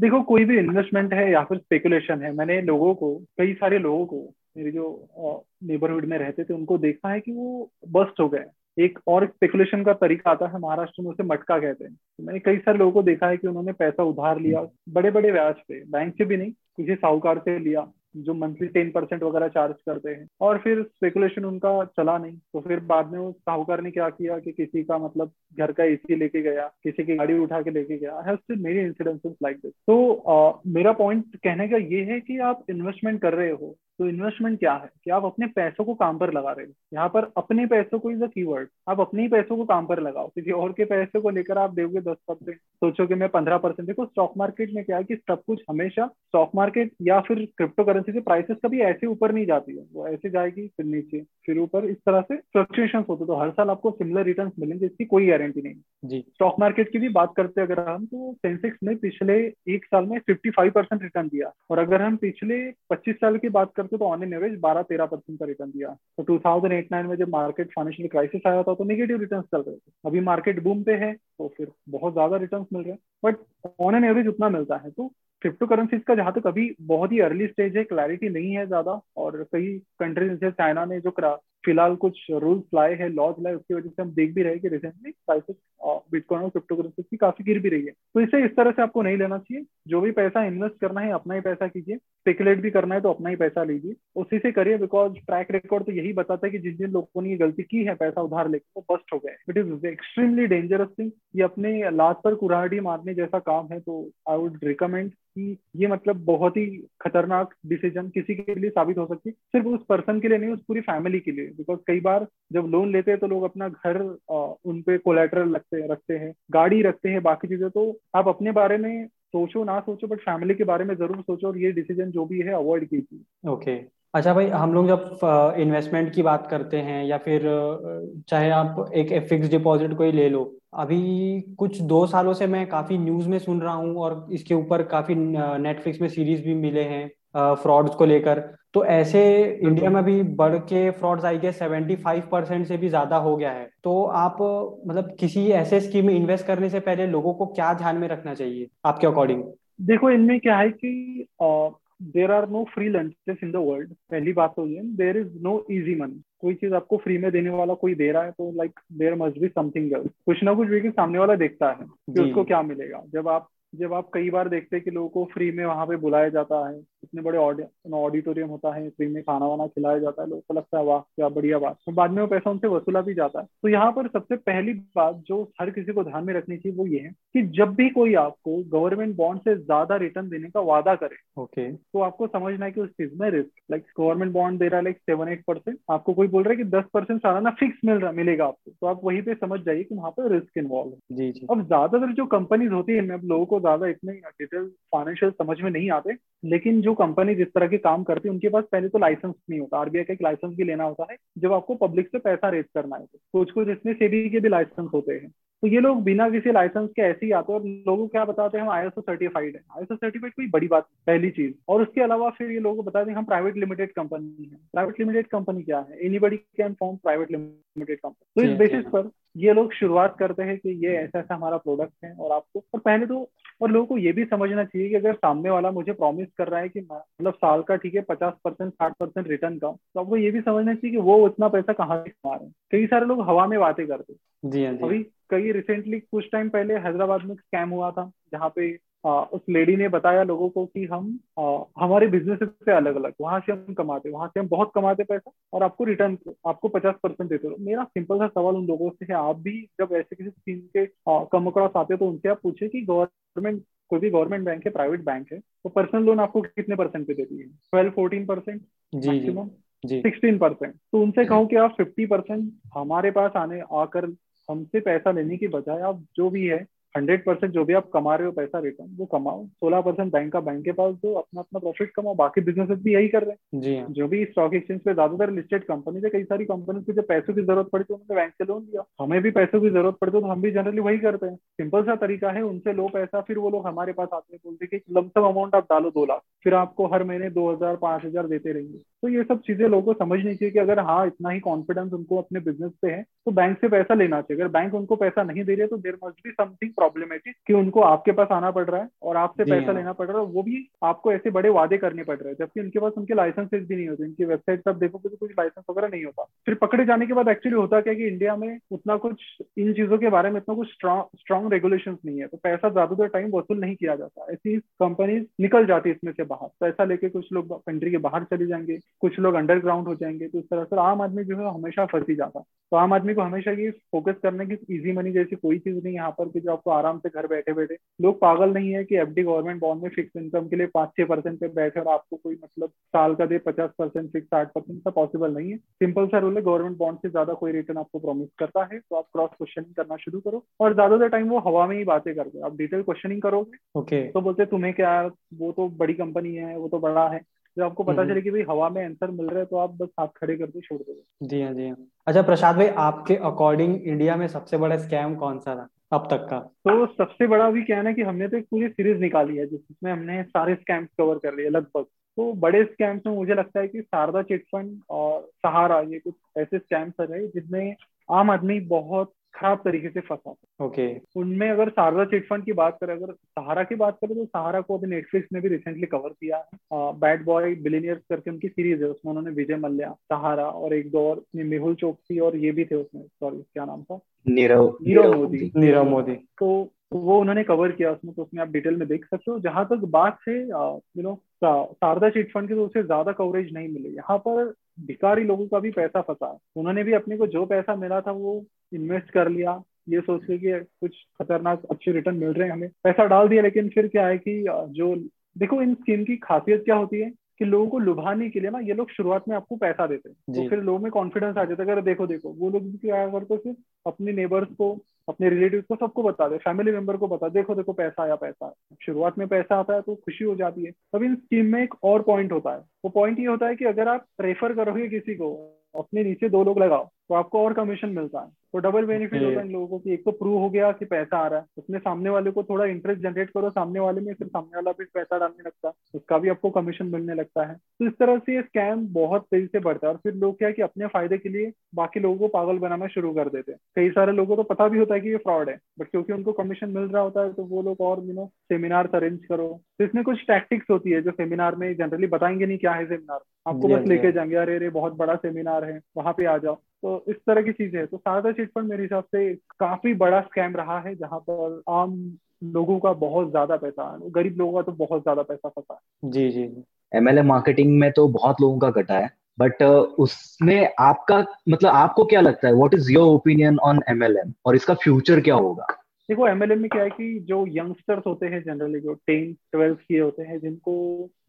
देखो कोई भी इन्वेस्टमेंट है या फिर स्पेकुलेशन है मैंने लोगों को कई सारे लोगों को मेरे जो नेबरहुड में रहते थे उनको देखा है कि वो बस्ट हो गए। एक और स्पेकुलेशन का तरीका आता है महाराष्ट्र में उसे मटका कहते हैं। तो मैंने कई सारे लोगों को देखा है कि उन्होंने पैसा उधार लिया बड़े बड़े ब्याज पे बैंक से भी नहीं किसी साहूकार से लिया। जो मंथली टेन परसेंट वगैरह चार्ज करते हैं। और फिर स्पेकुलेशन उनका चला नहीं। तो फिर बाद में उस साहूकार ने क्या किया कि किसी का मतलब घर का एसी लेके गया, किसी की गाड़ी उठा के लेके गया। मेरी इंसिडेंसेस लाइक दिस तो मेरा पॉइंट कहने का ये है कि आप इन्वेस्टमेंट कर रहे हो तो इन्वेस्टमेंट क्या है? कि आप अपने पैसों को काम पर लगा रहे हो। यहाँ पर अपने पैसों को इज़ अ कीवर्ड आप अपने ही पैसों को काम पर लगाओ। किसी और के पैसे को लेकर आप दोगे दस परसेंट। सोचो कि मैं पंद्रह परसेंट। देखो स्टॉक मार्केट में क्या है कि सब कुछ हमेशा स्टॉक मार्केट या फिर क्रिप्टो करेंसी के प्राइसेस कभी ऐसे ऊपर नहीं जाती है। वो ऐसे जाएगी फिर नीचे फिर ऊपर। इस तरह से फ्लक्चुएशन होते तो हर साल आपको सिमिलर रिटर्न मिलेंगे इसकी कोई गारंटी नहीं जी। स्टॉक मार्केट की भी बात करते अगर हम तो सेंसेक्स ने पिछले एक साल में फिफ्टी रिटर्न दिया। और अगर हम पिछले पच्चीस साल की बात करते तो ऑन एन एवरेज बारह तेरह परसेंट का रिटर्न दिया। तो टू थाउज़ेंड एट नाइन में जब मार्केट फाइनेंशियल क्राइसिस आया था तो निगेटिव रिटर्न चल रहे थे। अभी मार्केट बूम पे है तो फिर बहुत ज़्यादा रिटर्न मिल रहे हैं। बट ऑन एन एवरेज उतना मिलता है। तो क्रिप्टो करेंसीज का जहाँ तक अभी बहुत ही अर्ली स्टेज है क्लैरिटी नहीं है ज़्यादा और कई कंट्रीज़ जैसे चाइना ने जो फ़िलहाल कुछ रूल्स लाए हैं लॉज लाए, उसकी वजह से हम देख भी रहे कि रिसेंटली प्राइसेस बिटकॉइन और क्रिप्टो करेंसी की काफ़ी गिर भी रही है। तो इसे इस तरह से आपको नहीं लेना चाहिए। जो भी पैसा इन्वेस्ट करना है, अपना ही पैसा कीजिए। स्पेकुलेट भी करना है तो अपना ही पैसा लीजिए। उसी से करिए बिकॉज़ ट्रैक रिकॉर्ड तो यही बताता है कि जिन जिन लोगों ने ये गलती की है, पैसा उधार लेकर वो बस्ट हो गए it is extremely dangerous thing ये अपने लास्ट पर कुराहटी मारने जैसा काम है तो आई वुड रिकमेंड कि ये मतलब बहुत ही खतरनाक डिसीज़न किसी के लिए साबित हो सकती है। सिर्फ़ उस पर्सन के लिए नहीं, उस पूरी फैमिली के लिए। बिकॉज़ कई बार जब लोन लेते हैं तो लोग अपना घर उन पे कोलेटरल रखते रखते हैं, गाड़ी रखते हैं, बाकी चीज़ें तो आप अपने बारे में सोचो, ना सोचो बट फैमिली के बारे में ज़रूर सोचो और ये डिसीज़न जो भी है अवॉइड कीजिए। ओके अच्छा भाई, हम लोग जब इन्वेस्टमेंट की बात करते हैं या फिर चाहे आप एक फिक्स डिपॉजिट को ही ले लो, अभी कुछ दो सालों से मैं काफ़ी न्यूज़ में सुन रहा हूँ और इसके ऊपर काफ़ी नेटफ्लिक्स में सीरीज़ भी मिले हैं। फ्रॉड्स को लेकर। तो ऐसे इंडिया में भी बढ़ के फ्रॉड्स आई गए सेवेंटी फाइव परसेंट से भी ज़्यादा हो गया है। तो आप मतलब किसी ऐसे स्कीम में इन्वेस्ट करने से पहले लोगों को क्या ध्यान में रखना चाहिए आपके अकॉर्डिंग देखो इनमें क्या है कि there are no free lunches in the world पहली बात तो ये there is no easy money कोई चीज़ आपको फ्री में देने वाला कोई दे रहा है तो like there must be something else कुछ ना कुछ भी सामने वाला देखता है कि उसको क्या मिलेगा। जब आप जब आप कई बार देखते हैं कि लोगों को फ्री में वहाँ पे बुलाया जाता है इतने बड़े ऑडिटोरियम होता है फ्री में खाना वाना खिलाया जाता है लोगों को लगता है वाह क्या बढ़िया बात। तो बाद में वो पैसा उनसे वसूला भी जाता है। तो यहाँ पर सबसे पहली बात जो हर किसी को ध्यान में रखनी चाहिए वो ये है कि जब भी कोई आपको गवर्नमेंट बॉन्ड से ज़्यादा रिटर्न देने का वादा करे ओके। okay. तो आपको समझना है कि उस चीज़ में रिस्क लाइक गवर्नमेंट बॉन्ड दे रहा है लाइक सेवन एट परसेंट आपको कोई बोल रहा है कि दस परसेंट सालाना फिक्स मिल रहा मिलेगा आपको तो आप वहीं पे समझ जाइए कि वहाँ पे रिस्क इन्वॉल्व है। जी जी। अब ज़्यादातर जो कंपनीज़ होती है अब लोगों को ज़्यादा इतने डिटेल फाइनेंशियल समझ में नहीं आते लेकिन जो कंपनी जिस तरह के काम करती है उनके पास पहले तो लाइसेंस नहीं होता। आरबीआई का एक लाइसेंस भी लेना होता है जब आपको पब्लिक से पैसा रेज करना है कुछ कुछ इसमें सेबी के भी लाइसेंस होते हैं। तो ये लोग बिना किसी लाइसेंस के ऐसे ही आते हैं और लोगों क्या बताते हैं हम आईएसओ सर्टिफाइड है। आई सर्टिफाइड कोई बड़ी बात पहली चीज़। और उसके अलावा फिर ये लोगों को बताते हैं हम प्राइवेट लिमिटेड कंपनी है। प्राइवेट लिमिटेड कंपनी क्या है? Anybody can form private limited company तो इस बेसिस पर ये लोग शुरुआत करते हैं कि ये ऐसा ऐसा हमारा प्रोडक्ट है और आपको और पहले तो और लोगों को ये भी समझना चाहिए कि अगर सामने वाला मुझे प्रॉमिस कर रहा है कि मतलब साल का ठीक है पचास परसेंट साठ परसेंट रिटर्न का तो आपको ये भी समझना चाहिए कि वो उतना पैसा कहाँ से कमा रहे हैं। कई सारे लोग हवा में बातें करते जी हाँ जी। अभी कई रिसेंटली कुछ टाइम पहले हैदराबाद में स्कैम हुआ था जहाँ पे उस लेडी ने बताया लोगों को कि हम आ, हमारे बिज़नेस से अलग अलग वहाँ से हम कमाते वहाँ से हम बहुत कमाते पैसा और आपको रिटर्न आपको पचास परसेंट देते रहो। मेरा सिंपल सा सवाल उन लोगों से है आप भी जब ऐसे किसी स्कीम के कम अक्रॉस आते हो तो उनसे आप पूछे कि गवर्नमेंट कोई भी गवर्नमेंट बैंक है प्राइवेट बैंक है तो पर्सनल लोन आपको कितने परसेंट पे देती है? Twelve fourteen percent maximum sixteen percent तो उनसे कहो कि आप फिफ्टी परसेंट हमारे पास आने आकर हमसे पैसा लेने की बजाय आप जो भी है हंड्रेड परसेंट जो भी आप कमा रहे हो पैसा रिटर्न वो कमाओ। सोलह परसेंट बैंक का बैंक के पास दो अपना अपना प्रॉफिट कमाओ बाकी बिज़नेस भी यही कर रहे हैं। जी हाँ। जो भी स्टॉक एक्सचेंज पे ज़्यादातर लिस्टेड कंपनी है कई सारी कंपनी को जब पैसों की ज़रूरत पड़ी तो उन्होंने बैंक से लोन लिया। हमें भी पैसों की ज़रूरत पड़ती तो हम भी जनरली वही करते हैं। सिंपल सा तरीका है उनसे लो पैसा फिर वो लोग हमारे पास आते हैं बोलते कि लमसम अमाउंट आप डालो दो लाख फिर आपको हर महीने दो हज़ार पाँच हज़ार देते रहेंगे। तो ये सब चीज़ें लोगों को समझनी चाहिए कि अगर हाँ इतना ही कॉन्फिडेंस उनको अपने बिज़नेस पे है तो बैंक से पैसा लेना चाहिए। अगर बैंक उनको पैसा नहीं दे रहे तो there must be something problematic कि उनको आपके पास आना पड़ रहा है और आपसे पैसा हाँ। लेना पड़ रहा है वो भी आपको ऐसे बड़े वादे करने पड़ रहे हैं जबकि उनके पास उनके लाइसेंसेज भी नहीं होते इनकी वेबसाइट पर देखोगे तो कुछ लाइसेंस वगैरह नहीं होता। फिर पकड़े जाने के बाद एक्चुअली होता क्या कि इंडिया में उतना कुछ इन चीज़ों के बारे में इतना कुछ स्ट्रॉन्ग रेगुलेशन नहीं है तो पैसा ज़्यादातर टाइम वसूल नहीं किया जाता। ऐसी कंपनीज़ निकल जाती है इसमें से बाहर पैसा लेके कुछ लोग कंट्री के बाहर चले जाएँगे कुछ लोग अंडरग्राउंड हो जाएँगे तो इस तरह से आम आदमी जो है हमेशा फंसी जाता। तो आम आदमी को हमेशा ये फोकस करने की इजी मनी जैसी कोई चीज़ नहीं यहाँ पर कि जो आपको आराम से घर बैठे बैठे। लोग पागल नहीं है कि एफडी गवर्नमेंट बॉन्ड में फिक्स इनकम के लिए पाँच छह परसेंट पे बैठे और आपको कोई मतलब साल का दे पचास परसेंट फिक्स साठ परसेंट का पॉसिबल नहीं है। सिंपल सा रूल है गवर्नमेंट बॉन्ड से ज़्यादा कोई रिटर्न आपको प्रॉमिस करता है तो आप क्रॉस क्वेश्चनिंग करना शुरू करो। और ज़्यादातर टाइम वो हवा में ही बातें करते आप डिटेल क्वेश्चनिंग करोगे ओके तो बोलते तुम्हें क्या वो तो बड़ी कंपनी है वो तो बड़ा है। जब आपको पता हम्म। चले कि भाई हवा में आंसर मिल रहा है तो आप बस हाथ खड़े करके छोड़ दो। जी हाँ जी हाँ। अच्छा प्रसाद भाई आपके अकॉर्डिंग इंडिया में सबसे बड़ा स्कैम कौन सा था अब तक का। तो सबसे बड़ा भी क्या है ना कि हमने तो एक पूरी सीरीज़ निकाली है, जिसमें हमने सारे स्कैम्स कवर कर लिए लगभग। तो बड़े स्कैम्स में मुझे लगता है कि शारदा चिटफंड और सहारा, ये कुछ ऐसे स्कैम्स रहे जिसमें आम आदमी बहुत खराब तरीके से फंसा ओके। okay. उनमें अगर सारदा चिटफंड की बात करें अगर सहारा की बात करें तो सहारा को अभी नेटफ्लिक्स ने भी रिसेंटली कवर किया। है बैड बॉय बिलीनियर्स करके उनकी सीरीज़ है उसमें उन्होंने विजय मल्या सहारा और एक दो और मेहुल चौकसी और ये भी थे उसमें सॉरी क्या नाम था? नीरव। नीरव मोदी। नीरव मोदी। तो वो उन्होंने कवर किया उसमें तो उसमें आप डिटेल में देख सकते हो। जहाँ तक बात है you know Sharda chit fund की तो उसे ज़्यादा कवरेज नहीं मिले। यहाँ पर भिकारी लोगों का भी पैसा फंसा। है उन्होंने भी अपने को जो पैसा मिला था, वो इन्वेस्ट कर लिया। ये सोच के कि कुछ खतरनाक अच्छे रिटर्न मिल रहे हैं हमें। पैसा डाल दिया, लेकिन फिर क्या है कि जो, देखो इन स्कीम की खासियत क्या होती है? कि लोगों को लुभाने के लिए ना ये लोग शुरुआत में आपको पैसा देते हैं। तो फिर लोगों में कॉन्फिडेंस आ जाता है। अगर देखो देखो वो लोग भी क्या करते फिर अपने नेबर्स को अपने रिलेटिव को सबको बता दे फैमिली मेंबर को बता देखो देखो पैसा आया पैसा आया। शुरुआत में पैसा आता है तो खुशी हो जाती है। तब इन स्कीम में एक और पॉइंट होता है। वो पॉइंट ये होता है कि अगर आप रेफर करोगे किसी को अपने नीचे दो लोग लगाओ तो आपको और कमीशन मिलता है। तो डबल बेनिफिट होता है इन लोगों को कि एक तो प्रूव हो गया कि पैसा आ रहा है। उसमें सामने वाले को थोड़ा इंटरेस्ट जनरेट करो सामने वाले में फिर सामने वाला भी पैसा डालने लगता है। उसका भी आपको कमीशन मिलने लगता है। तो इस तरह से ये स्कैम बहुत तेज़ी से बढ़ता है और फिर लोग क्या है कि अपने फ़ायदे के लिए बाकी लोगों को पागल बनाना शुरू कर देते हैं। कई सारे लोगों को तो पता भी होता है कि ये फ्रॉड है बट क्योंकि उनको कमीशन मिल रहा होता है तो वो लोग और यू नो सेमिनार अरेंज करो। तो इसमें कुछ टैक्टिक्स होती है जो सेमिनार में जनरली बताएँगे नहीं क्या है सेमिनार आपको बस लेके जाएँगे अरे अरे बहुत बड़ा सेमिनार है वहाँ पे आ जाओ। तो इस तरह की चीज़ें हैं। तो सारदा चिटफंड मेरे हिसाब से काफ़ी बड़ा स्कैम रहा है जहाँ पर आम लोगों का बहुत ज़्यादा पैसा गरीब लोगों का तो बहुत ज़्यादा पैसा फंसा है। जी जी एमएलए मार्केटिंग में तो बहुत लोगों का कटा है बट उसमें आपका मतलब आपको क्या लगता है? What is your opinion on MLM और इसका फ्यूचर क्या होगा? देखो एमएलएम में क्या है कि जो यंगस्टर्स होते हैं जनरली जो टेन ट्वेल्थ किए होते हैं जिनको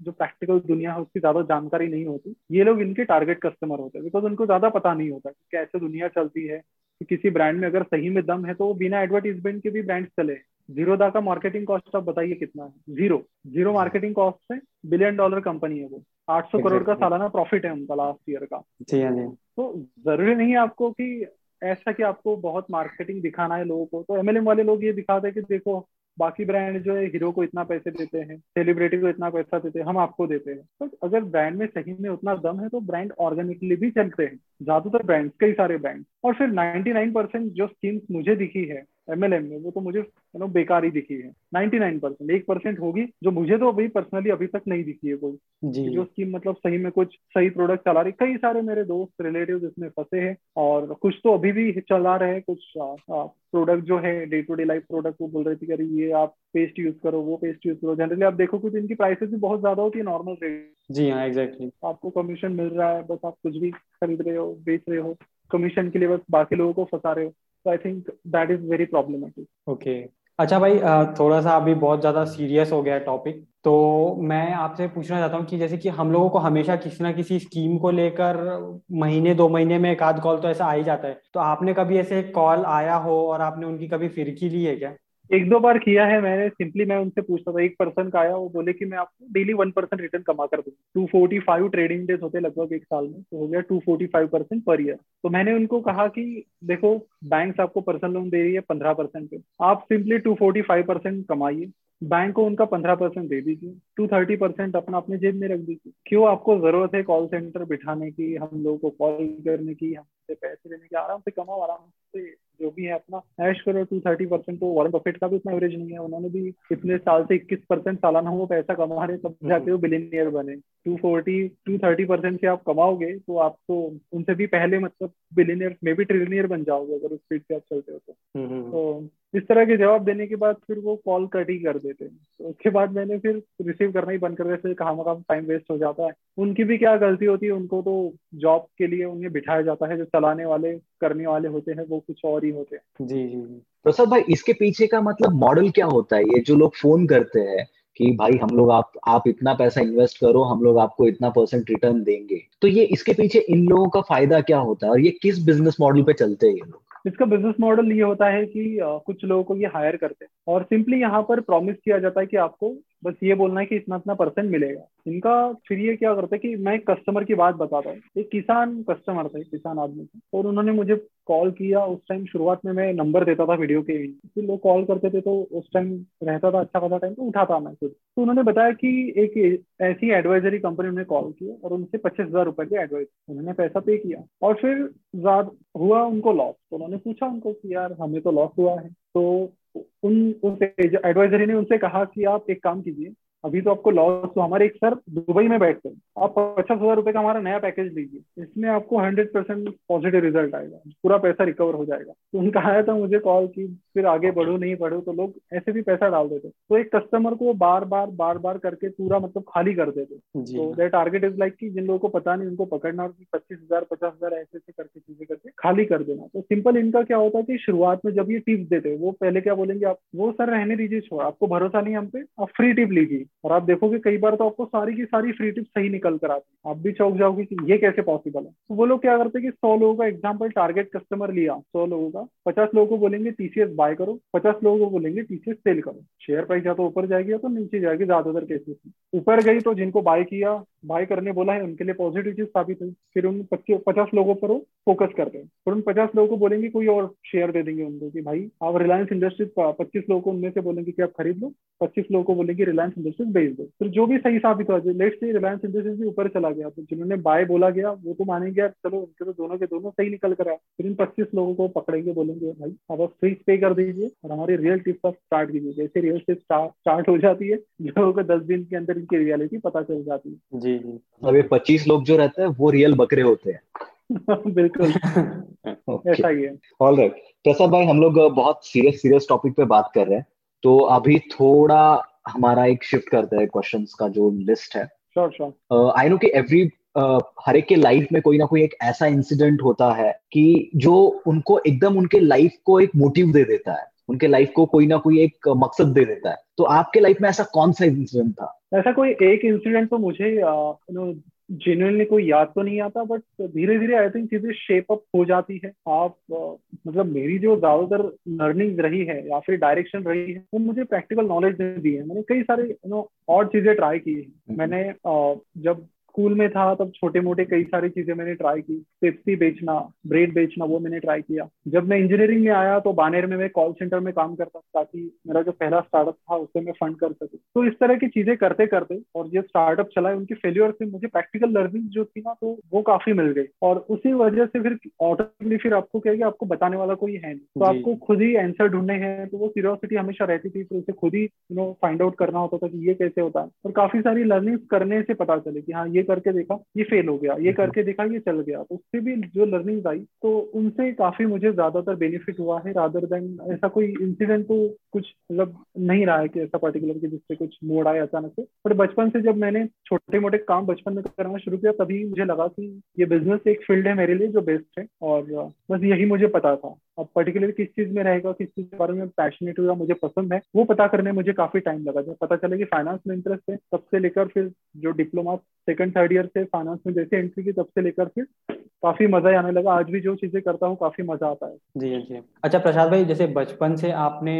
जो प्रैक्टिकल दुनिया है उसकी ज़्यादा जानकारी नहीं होती ये लोग इनके टारगेट कस्टमर होते हैं बिकॉज़ उनको ज़्यादा पता नहीं होता कि कैसे दुनिया चलती है कि किसी ब्रांड में अगर सही में दम है तो बिना एडवर्टीजमेंट के भी ब्रांड चले जीरोदा का मार्केटिंग कॉस्ट आप बताइए कितना है? ज़ीरो ज़ीरो मार्केटिंग कॉस्ट से बिलियन डॉलर कंपनी है वो। 800 करोड़ का सालाना प्रॉफिट है उनका लास्ट ईयर का। हाँ तो ज़रूरी नहीं है आपको कि ऐसा कि आपको बहुत मार्केटिंग दिखाना है लोगों को। तो एमएलएम वाले लोग ये दिखाते हैं कि देखो, बाकी ब्रांड जो है हीरो को इतना पैसे देते हैं सेलिब्रिटी को इतना पैसा देते हैं, हम आपको देते हैं। बट तो अगर ब्रांड में सही में उतना दम है तो ब्रांड ऑर्गेनिकली भी चलते हैं। ज़्यादातर ब्रांड्स कई सारे ब्रांड और फिर 99% जो स्कीम्स मुझे दिखी है एमएलएम में वो तो मुझे यू नो बेकार ही दिखी है। 99 परसेंट एक परसेंट होगी जो मुझे तो अभी पर्सनली अभी तक नहीं दिखी है कोई। जी। जो स्कीम मतलब सही में कुछ सही प्रोडक्ट चला रही कई सारे मेरे दोस्त रिलेटिव इसमें फंसे हैं और कुछ तो अभी भी चला रहे हैं कुछ प्रोडक्ट जो है day to day life product वो बोल रही थी अरे ये आप पेस्ट यूज़ करो वो पेस्ट यूज़ करो। जनरली आप देखो कुछ इनकी प्राइसेस भी बहुत ज़्यादा होती है नॉर्मल रेट जी हाँ एग्जैक्टली आपको कमीशन मिल रहा है बस आप कुछ भी खरीद रहे हो बेच रहे हो कमीशन के लिए बस बाकी लोगों को फंसा रहे हो। I think that is very problematic okay अच्छा भाई थोड़ा सा अभी बहुत ज़्यादा सीरियस हो गया टॉपिक तो मैं आपसे पूछना चाहता हूँ कि जैसे कि हम लोगों को हमेशा किसी ना किसी स्कीम को लेकर महीने, दो महीने में एक आध कॉल तो ऐसा आ ही जाता है। तो आपने कभी ऐसे कॉल आया हो और आपने उनकी कभी फिरकी ली है क्या? एक दो बार किया है मैंने सिंपली मैं उनसे पूछता था, एक पर्सन का आया, वो बोले कि मैं आपको डेली वन परसेंट रिटर्न कमा कर दूँ two forty five trading days होते लगभग एक साल में तो हो गया two forty five percent per year तो मैंने उनको कहा कि देखो बैंक आपको पर्सनल लोन दे रही है पंद्रह परसेंट पे। आप simply two forty five percent कमाइए। बैंक को उनका पंद्रह परसेंट दे दीजिए। टू थर्टी परसेंट अपना अपने जेब में रख दीजिए। क्यों आपको ज़रूरत है कॉल सेंटर बिठाने की, हम लोगों को कॉल करने की हमसे पैसे लेने की? आराम से कमाओ, आराम से जो भी है अपना। ऐश करो टू थर्टी परसेंट तो वॉरेन बफेट का भी उतना एवरेज नहीं है। उन्होंने भी इतने साल से इक्कीस परसेंट सालाना वो पैसा कमा रहे तब हम्म। जाके वो बिलियनियर बने। Two forty two thirty percent से आप कमाओगे तो आप तो उनसे भी पहले मतलब बिलीनियर मे बी ट्रिलियनियर बन जाओगे अगर उस स्पीड से आप चलते हो तो, हम्म, हम्म, तो इस तरह के जवाब देने के बाद फिर वो कॉल कट ही कर देते हैं। तो उसके बाद मैंने फिर रिसीव करना ही बंद कर दिया फिर कहाँ कहाँ टाइम वेस्ट हो जाता है। उनकी भी क्या गलती होती है उनको तो जॉब के लिए उन्हें बिठाया जाता है जो चलाने वाले करने वाले होते हैं वो कुछ और ही होते हैं। जी जी जी। सर भाई इसके पीछे का मतलब मॉडल क्या होता है? ये जो लोग फ़ोन करते हैं कि भाई हम लोग आप आप इतना पैसा इन्वेस्ट करो हम लोग आपको इतना परसेंट रिटर्न देंगे। तो ये इसके पीछे इन लोगों का फ़ायदा क्या होता है? और ये किस बिज़नेस मॉडल पे चलते हैं ये लोग? इसका बिज़नेस मॉडल ये होता है कि कुछ लोगों को ये हायर करते हैं। और सिंपली यहाँ पर प्रॉमिस किया जाता है कि आपको बस ये बोलना है कि इतना इतना परसेंट मिलेगा। इनका फिर ये क्या करता है कि मैं कस्टमर की बात बताता हूँ। एक किसान कस्टमर था किसान आदमी था। और उन्होंने मुझे कॉल किया। उस टाइम शुरुआत में मैं नंबर देता था वीडियो के फिर लोग कॉल करते थे तो उस टाइम रहता था अच्छा खासा टाइम तो उठाता मैं खुद। तो उन्होंने बताया कि एक ऐसी एडवाइजरी कंपनी उन्होंने कॉल किया और उनसे पच्चीस हज़ार रुपए की एडवाइस उन्होंने पैसा पे किया और फिर हुआ उनको लॉस तो उन्होंने पूछा उनको कि यार, हमें तो लॉस हुआ है। तो उन उस एडवाइजरी ने उनसे कहा कि आप एक काम कीजिए अभी तो आपको लॉस तो हमारे एक सर दुबई में बैठते हैं। आप पचास हज़ार रुपए का हमारा नया पैकेज लीजिए इसमें आपको हंड्रेड परसेंट पॉजिटिव रिज़ल्ट आएगा। पूरा पैसा रिकवर हो जाएगा। तो उनका आया था मुझे कॉल की फिर आगे बढ़ो नहीं बढ़ो तो लोग ऐसे भी पैसा डाल देते। तो एक कस्टमर को बार बार बार बार करके पूरा मतलब खाली कर देते। तो देर टारगेट इज़ लाइक की जिन लोगों को पता नहीं उनको पकड़ना और पच्चीस हज़ार पचास हज़ार ऐसे ऐसे करके चीज़ें करके खाली कर देना। तो सिंपल इनका क्या होता है कि शुरुआत में जब ये टिप्स देते वो पहले क्या बोलेंगे आप वो सर रहने दीजिए छोड़ आपको भरोसा नहीं हम पे आप फ्री टिप लीजिए। और आप देखोगे कई बार तो आपको सारी की सारी फ्री टिप्स सही निकल कर आती आप भी चौक जाओगे कि ये कैसे पॉसिबल है? तो वो लोग क्या करते हैं कि सौ लोगों का एग्ज़ाम्पल टारगेट कस्टमर लिया, सौ लोगों का। पचास लोगों को बोलेंगे टीसीएस बाय करो, पचास लोगों को बोलेंगे टीसीएस सेल करो। शेयर प्राइस या तो ऊपर जाएगी या तो नीचे जाएगी, ज़्यादातर केसेस ऊपर गई तो जिनको बाय किया बाय करने बोला है, उनके लिए पॉजिटिव चीज़ साबित हुई। फिर उन पचास लोगों पर वो फोकस करते हैं। फिर उन पचास लोगों को बोलेंगे, कोई और शेयर दे देंगे उनको कि भाई, आप रिलायंस इंडस्ट्रीज़ पच्चीस लोगों को उनमें से बोलेंगे कि आप खरीद लो, पच्चीस लोगों को बोलेंगे रिलायंस इंडस्ट्रीज़ बेच दो। फिर जो भी सही साबित हुआ लेट से रिलायंस इंडस्ट्रीज़ भी ऊपर चला गया तो जिन्होंने बाय बोला गया, वो तो मानेंगे, यार, चलो, उनके तो दोनों के दोनों सही निकल कर आया फिर इन पच्चीस लोगों को पकड़ेंगे, बोलेंगे, भाई आप फ़ीस पे कर दीजिए और हमारी रियल टिप्स आप स्टार्ट कीजिए। जैसे रियल टिप्स स्टार्ट हो जाती है, लोगों को दस दिन के अंदर इनकी रियलिटी पता चल जाती है। जी जी। अब ये पच्चीस लोग जो रहते हैं वो रियल बकरे होते हैं। बिल्कुल। ऐसा ही है। ऑल राइट प्रसाद भाई हम लोग बहुत सीरियस सीरियस टॉपिक पे बात कर रहे हैं। तो अभी थोड़ा हमारा एक शिफ्ट करते हैं क्वेश्चंस का जो लिस्ट है। श्योर श्योर आई नो कि एवरी हर एक के लाइफ में कोई ना कोई एक ऐसा इंसिडेंट होता है कि जो उनको एकदम उनके लाइफ को एक मोटिव दे देता है। उनके लाइफ को कोई ना कोई एक मकसद दे देता है। तो आपके लाइफ में ऐसा कौन सा इंसिडेंट था? ऐसा कोई एक इंसिडेंट तो मुझे जेन्युइनली कोई याद तो नहीं आता बट धीरे धीरे आई थिंक चीज़ें शेप अप हो जाती है। आप मतलब मेरी जो ज़्यादातर लर्निंग रही है या फिर डायरेक्शन रही है वो मुझे प्रैक्टिकल नॉलेज दी है। मैंने कई सारे यू नो और चीज़ें ट्राई की है। हम्म। मैंने जब स्कूल में था तब छोटे मोटे कई सारी चीज़ें मैंने ट्राई की। पेप्सी बेचना ब्रेड बेचना वो मैंने ट्राई किया। जब मैं इंजीनियरिंग में आया तो बानेर में मैं कॉल सेंटर में काम करता ताकि मेरा जो पहला स्टार्टअप था उसे मैं फंड कर सकूँ। तो इस तरह की चीज़ें करते करते और जो स्टार्टअप चला है उनके फेल्यूर से मुझे प्रैक्टिकल लर्निंग जो थी ना तो वो काफ़ी मिल गई। और उसी वजह से फिर ऑटोमेटिकली फिर आपको क्या आपको बताने वाला कोई है नहीं। तो आपको खुद ही आंसर ढूँढने हैं तो वो सीरियोसिटी हमेशा रहती थी फिर उसे खुद ही यू नो फाइंड आउट करना होता था कि ये कैसे होता है। और काफ़ी सारी लर्निंग करने से पता चले कि हाँ ये करके देखा ये फेल हो गया ये करके देखा ये चल गया। तो उससे भी जो लर्निंग आई तो उनसे काफ़ी मुझे ज़्यादातर बेनिफिट हुआ है रादर देन ऐसा कोई इंसिडेंट तो कुछ मतलब नहीं रहा है कि ऐसा पर्टिकुलर कि जिससे कुछ मोड़ आए अचानक से। बट बचपन से जब मैंने छोटे मोटे काम बचपन में करना शुरू किया तभी मुझे लगा कि ये बिज़नेस एक फ़ील्ड है मेरे लिए जो बेस्ट है और बस यही मुझे पता था। अब पर्टिकुलर किस चीज़ में रहेगा किस चीज़ के बारे में पैशनेट हुआ मुझे पसंद है वो पता करने मुझे काफ़ी टाइम लगा। जब पता चला कि फाइनेंस में इंटरेस्ट है तब से लेकर फिर जो डिप्लोमा सेकंड थर्ड ईयर से फाइनेंस में जैसे एंट्री की तब से लेकर फिर काफ़ी मज़ा आने लगा। आज भी जो चीज़ें करता हूँ काफ़ी मज़ा आता है। जी जी अच्छा प्रसाद भाई जैसे बचपन से आपने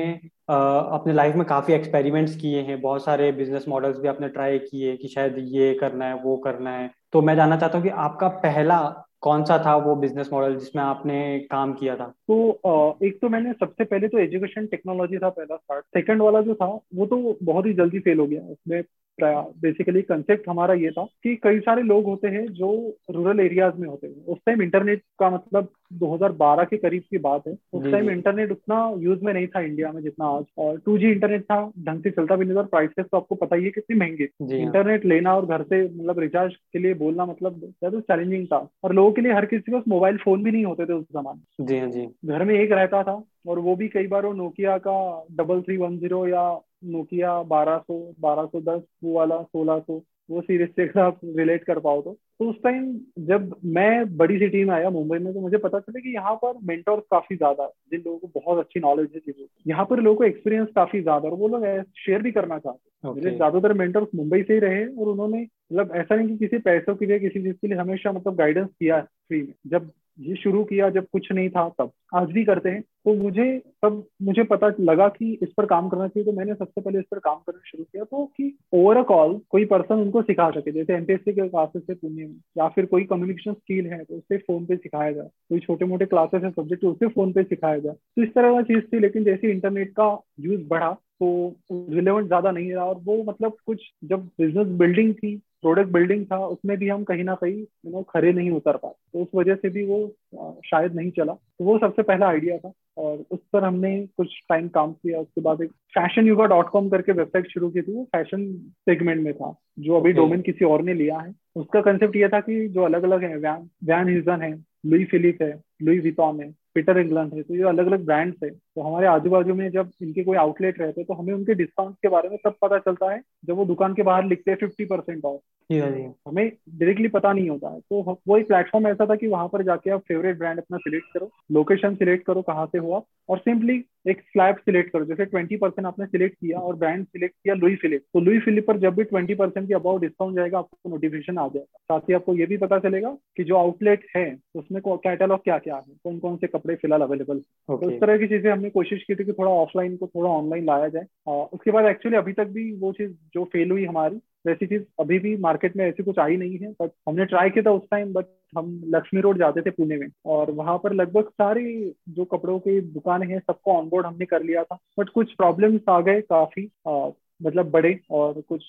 आ, अपने लाइफ में काफ़ी एक्सपेरिमेंट्स किए हैं बहुत सारे बिज़नेस मॉडल्स भी आपने ट्राई किए कि शायद ये करना है वो करना है। तो मैं जानना चाहता हूँ कि आपका पहला कौन सा था वो बिज़नेस मॉडल जिसमें आपने काम किया था? तो एक तो मैंने सबसे पहले तो एजुकेशन टेक्नोलॉजी था पहला स्टार्ट सेकंड वाला जो था, वो तो बहुत ही जल्दी फेल हो गया। उसमें बेसिकली कंसेप्ट हमारा ये था कि कई सारे लोग होते हैं जो रूरल एरियाज़ में होते हैं। उस टाइम इंटरनेट का मतलब 2012 के करीब की बात है। उस टाइम इंटरनेट उतना यूज़ में नहीं था इंडिया में जितना आज। और टू इंटरनेट था ढंग से चलता भी नहीं था प्राइसेस तो आपको पता ही है कितनी महँगी। इंटरनेट हाँ। लेना और घर से मतलब रिचार्ज के लिए बोलना मतलब ज़्यादा चैलेंजिंग था। और लोगों के लिए हर किसी के पास मोबाइल फ़ोन भी नहीं होते थे उस जमाने जी हाँ जी। घर में एक रहता था और वो भी कई बार वो नोकिया का डबल थ्री वन ज़ीरो या नोकिया बारह सौ बारह सौ दस वो वाला सोलह सौ। वो सीरीज़ से अगर आप रिलेट कर पाओ तो। तो उस टाइम जब मैं बड़ी सिटी में आया मुंबई में तो मुझे पता चला कि यहाँ पर मेंटोर काफ़ी ज़्यादा है जिन लोगों को बहुत अच्छी नॉलेज है चीज़ों यहाँ पर लोगों को एक्सपीरियंस काफ़ी ज़्यादा और वो लोग शेयर भी करना चाहते हैं। मेरे ज़्यादातर मेंटर्स मुंबई से ही रहे और उन्होंने मतलब ऐसा नहीं कि किसी पैसों के लिए किसी चीज़ के लिए हमेशा मतलब गाइडेंस किया फ्री में। जब ये शुरू किया जब कुछ नहीं था तब। आज भी करते हैं। तो मुझे तब मुझे पता लगा कि इस पर काम करना चाहिए। तो मैंने सबसे पहले इस पर काम करना शुरू किया तो कि ओवर अ कॉल कोई पर्सन उनको सिखा सके। जैसे एमपीएससी के क्लासेस है पुणे में, या फिर कोई कम्युनिकेशन स्किल है तो उससे फ़ोन पे सिखाया जाए। कोई छोटे मोटे क्लासेस है सब्जेक्ट उससे फ़ोन पे सिखाया जाए। तो इस तरह का चीज़ थी, लेकिन जैसे इंटरनेट का यूज़ बढ़ा तो रिलेवेंट ज़्यादा नहीं रहा। और वो मतलब कुछ जब बिज़नेस बिल्डिंग थी प्रोडक्ट बिल्डिंग था उसमें भी हम कहीं ना कहीं यू नो खरे नहीं उतर पाए। तो उस वजह से भी वो शायद नहीं चला। तो वो सबसे पहला आइडिया था और उस पर हमने कुछ टाइम काम किया। उसके बाद एक फ़ैशन युवा डॉट कॉम करके वेबसाइट शुरू की थी। वो फ़ैशन सेगमेंट में था जो अभी डोमेन किसी और ने लिया है। उसका कंसेप्ट ये था कि जो अलग अलग है वैन वैन ह्यूजन है लुई फिलिप है लुई विटॉन है। पीटर इंग्लैंड है तो ये अलग अलग ब्रांड्स है। तो हमारे आजू बाजू में जब इनके कोई आउटलेट रहते हैं तो हमें उनके डिस्काउंट के बारे में सब पता चलता है जब वो दुकान के बाहर लिखते हैं फिफ्टी परसेंट ऑफ़ हमें डायरेक्टली पता नहीं होता है। तो वो एक प्लेटफॉर्म ऐसा था कि वहाँ पर जाके आप फेवरेट ब्रांड अपना सिलेक्ट करो लोकेशन सिलेक्ट करो कहाँ से हो आप और सिंपली एक स्लैब सिलेक्ट करो। जैसे ट्वेंटी परसेंट आपने सिलेक्ट किया और ब्रांड सिलेक्ट किया लुई फिलिप तो लुई फिलिप पर जब भी ट्वेंटी परसेंट की अबाउट डिस्काउंट जाएगा आपको नोटिफिकेशन आ जाएगा। साथ ही आपको ये भी पता चलेगा कि जो आउटलेट है उसमें कैटलॉग क्या क्या है कौन कौन से कपड़े फ़िलहाल अवेलेबल okay. तो इस तरह की चीज़ें हमने कोशिश की थी कि थोड़ा ऑफलाइन को थोड़ा ऑनलाइन लाया जाए। आ, उसके बाद एक्चुअली अभी तक भी वो चीज़ जो फेल हुई हमारी वैसी चीज़ अभी भी मार्केट में ऐसी कुछ आई नहीं है बट हमने ट्राई किया था उस टाइम बट हम लक्ष्मी रोड जाते थे पुणे में। और वहाँ पर लगभग सारी जो कपड़ों की दुकानें हैं सबको ऑनबोर्ड हमने कर लिया था। बट कुछ प्रॉब्लम्स आ गए काफ़ी। मतलब बड़े और कुछ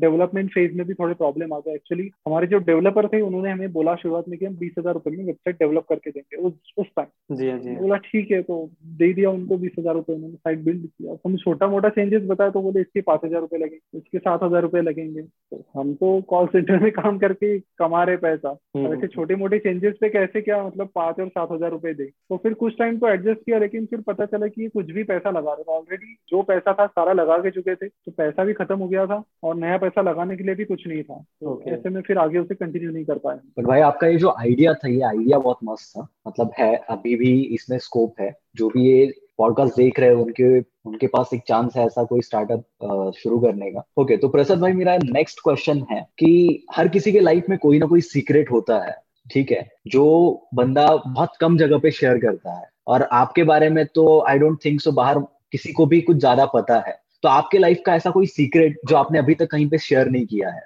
डेवलपमेंट फ़ेज़ में भी थोड़े प्रॉब्लम आ गए. एक्चुअली हमारे जो डेवलपर थे उन्होंने हमें बोला शुरुआत में कि हम बीस हज़ार रुपए में वेबसाइट डेवलप करके देंगे. उस उस टाइम जी जी बोला ठीक है तो दे दिया उनको बीस हज़ार रुपए उन्होंने साइट बिल्ड किया. हम छोटा मोटा चेंजेस बताया तो बोले इसके पाँच हज़ार रुपए लगेंगे इसके सात हज़ार रुपए लगेंगे. तो हम तो कॉल सेंटर में काम करके कमा रहे पैसा. हम्म। ऐसे छोटे मोटे चेंजेस पे कैसे क्या मतलब पाँच और सात हज़ार रुपए दे? तो फिर कुछ टाइम तो एडजस्ट किया लेकिन फिर पता चला कि ये कुछ भी पैसा लगा रहे ऑलरेडी जो पैसा था सारा लगा के चुके थे. तो पैसा भी खत्म हो गया था और नया पैसा लगाने के लिए भी कुछ नहीं था। तो okay. ऐसे में फिर आगे उसे कंटिन्यू नहीं कर पाया बट भाई आपका ये जो आइडिया था ये आइडिया बहुत मस्त था। मतलब है अभी भी इसमें स्कोप है। जो भी ये पॉडकास्ट देख रहे हैं उनके उनके पास एक चांस है ऐसा कोई स्टार्टअप शुरू करने का। ओके okay, तो प्रसाद भाई मेरा नेक्स्ट क्वेश्चन है कि हर किसी के लाइफ में कोई ना कोई सीक्रेट होता है ठीक है? जो बंदा बहुत कम जगह पे शेयर करता है। और आपके बारे में तो आई डोंट थिंक सो बाहर किसी को भी कुछ ज़्यादा पता है। तो आपके लाइफ का ऐसा कोई सीक्रेट जो आपने अभी तक कहीं पे शेयर नहीं किया है?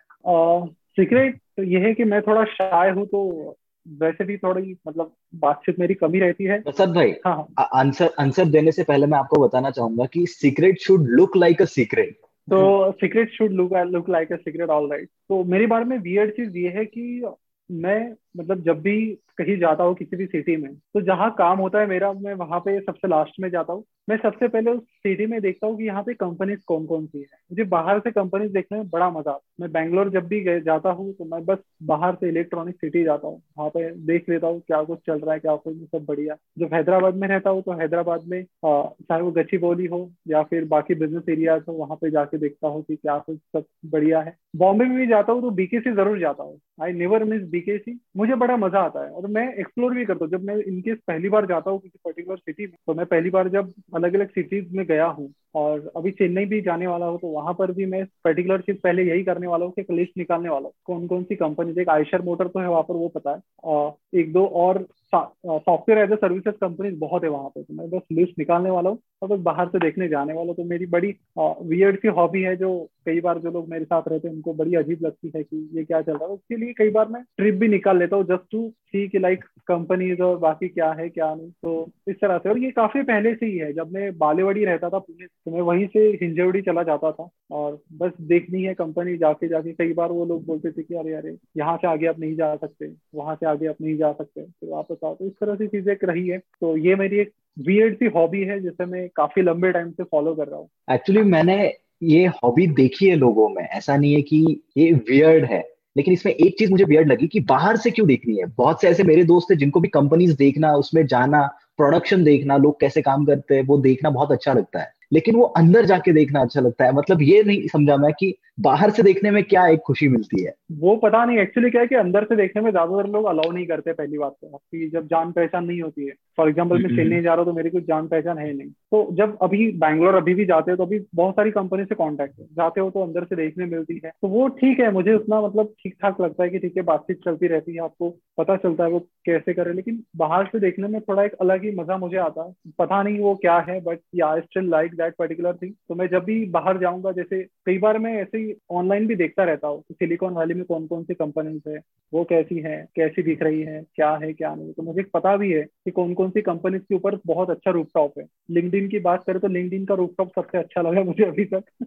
सीक्रेट तो ये है कि मैं थोड़ा शाय हूँ तो वैसे भी थोड़ी मतलब बातचीत मेरी कमी रहती है। प्रसाद भाई हाँ आंसर आंसर देने से पहले मैं आपको बताना चाहूँगा कि secret should look like a secret तो secret should look look like a secret all right तो मेरे बारे में वियर्ड चीज़ ये है कि मैं मतलब जब भी कहीं जाता हूँ किसी भी सिटी में तो जहाँ काम होता है मेरा, मैं वहाँ पे सबसे लास्ट में जाता हूँ। मैं सबसे पहले उस सिटी में देखता हूँ कि यहाँ पे कंपनीज़ कौन कौन सी है। मुझे बाहर से कंपनीज़ देखने में बड़ा मज़ा आता मैं बैंगलोर जब भी जाता हूँ तो मैं बस बाहर से इलेक्ट्रॉनिक सिटी जाता हूँ। वहाँ पे देख लेता हूँ क्या कुछ चल रहा है, क्या कुछ सब बढ़िया। जब हैदराबाद में रहता हूँ तो हैदराबाद में चाहे वो गची बोली हो या फिर बाकी बिज़नेस एरियाज़ हो, वहाँ पे जाके देखता हूँ कि क्या कुछ सब बढ़िया है। बॉम्बे में भी जाता हूँ तो बीकेसी ज़रूर जाता हूँ। आई नेवर मिस बीकेसी मुझे बड़ा मज़ा आता है और मैं एक्सप्लोर भी करता हूँ। जब मैं इनकेस पहली बार जाता हूँ किसी पर्टिकुलर सिटी में तो मैं पहली बार जब अलग अलग सिटीज़ में गया हूँ और अभी चेन्नई भी जाने वाला हूँ तो वहाँ पर भी मैं पर्टिकुलर चीज़ पहले यही करने वाला हूँ कि लिस्ट निकालने वाला हूँ। कौन कौन सी कंपनी एक आयशर मोटर तो है वहाँ पर, वो पता है। और एक दो और software as a services companies बहुत है वहाँ पे तो मैं बस लिस्ट निकालने वाला हूँ। और बस बाहर से देखने जाने वाला तो मेरी बड़ी वियर्ड सी हॉबी है जो कई बार जो लोग मेरे साथ रहते हैं, उनको बड़ी अजीब लगती है कि ये क्या चल रहा है। उसके लिए कई बार मैं ट्रिप भी निकाल लेता हूँ जस्ट टू सी कि लाइक कंपनीज़ और बाकी क्या है, क्या नहीं। तो इस तरह से, और ये काफ़ी पहले से ही है, जब मैं बालेवाड़ी रहता था पुणे तो मैं वहीं से हिंजेवड़ी चला जाता था। और बस देखनी है कंपनी जाके जाके, कई बार वो लोग बोलते थे कि अरे अरे, यहाँ से आगे आप नहीं जा सकते, वहाँ से आगे आप नहीं जा सकते फिर तो वापस आओ तो इस तरह से चीज़ें रही है। तो ये मेरी एक वियर्ड सी हॉबी है जिसे मैं काफ़ी लंबे टाइम से फॉलो कर रहा हूँ। एक्चुअली मैंने ये हॉबी देखी है लोगों में। ऐसा नहीं है कि ये वियर्ड है। लेकिन इसमें एक चीज़ मुझे वियर्ड लगी कि बाहर से क्यों देखनी है? बहुत से ऐसे मेरे दोस्त है जिनको भी कंपनीज़ देखना, उसमें जाना प्रोडक्शन देखना, लोग कैसे काम करते हैं, वो देखना बहुत अच्छा लगता है। लेकिन वो अंदर जाके देखना अच्छा लगता है। मतलब ये नहीं समझा मैं कि बाहर से देखने में क्या एक खुशी मिलती है। वो पता नहीं एक्चुअली क्या है कि अंदर से देखने में ज़्यादातर लोग अलाउ नहीं करते पहली बात तो। आपकी जब जान पहचान नहीं होती है। फॉर एग्ज़ाम्पल मैं चेन्नई जा रहा हूँ तो मेरी कुछ जान पहचान है नहीं। तो जब अभी बैंगलोर अभी भी जाते हो तो अभी बहुत सारी कंपनी से कॉन्टेक्ट है। जाते हो तो अंदर से देखने मिलती है। तो वो ठीक है मुझे उतना मतलब ठीक ठाक लगता है कि ठीक है बातचीत चलती रहती है आपको पता चलता है वो कैसे करे। लेकिन बाहर से देखने में थोड़ा एक अलग ही मज़ा मुझे आता है। पता नहीं वो क्या है बट या still like that particular thing तो मैं जब भी बाहर जाऊँगा, जैसे कई बार मैं ऐसे ही ऑनलाइन भी देखता रहता हूँ सिलिकॉन वैली में कौन कौन सी कंपनीज़ है, वो कैसी है, कैसी दिख रही है, क्या है, क्या नहीं। तो मुझे पता भी है कि कौन कौन सी कंपनीज़ के ऊपर बहुत अच्छा रूपटॉप है। लिंकडिन की बात करें तो लिंकडिन का रूपटॉप सबसे अच्छा लगा मुझे अभी तक।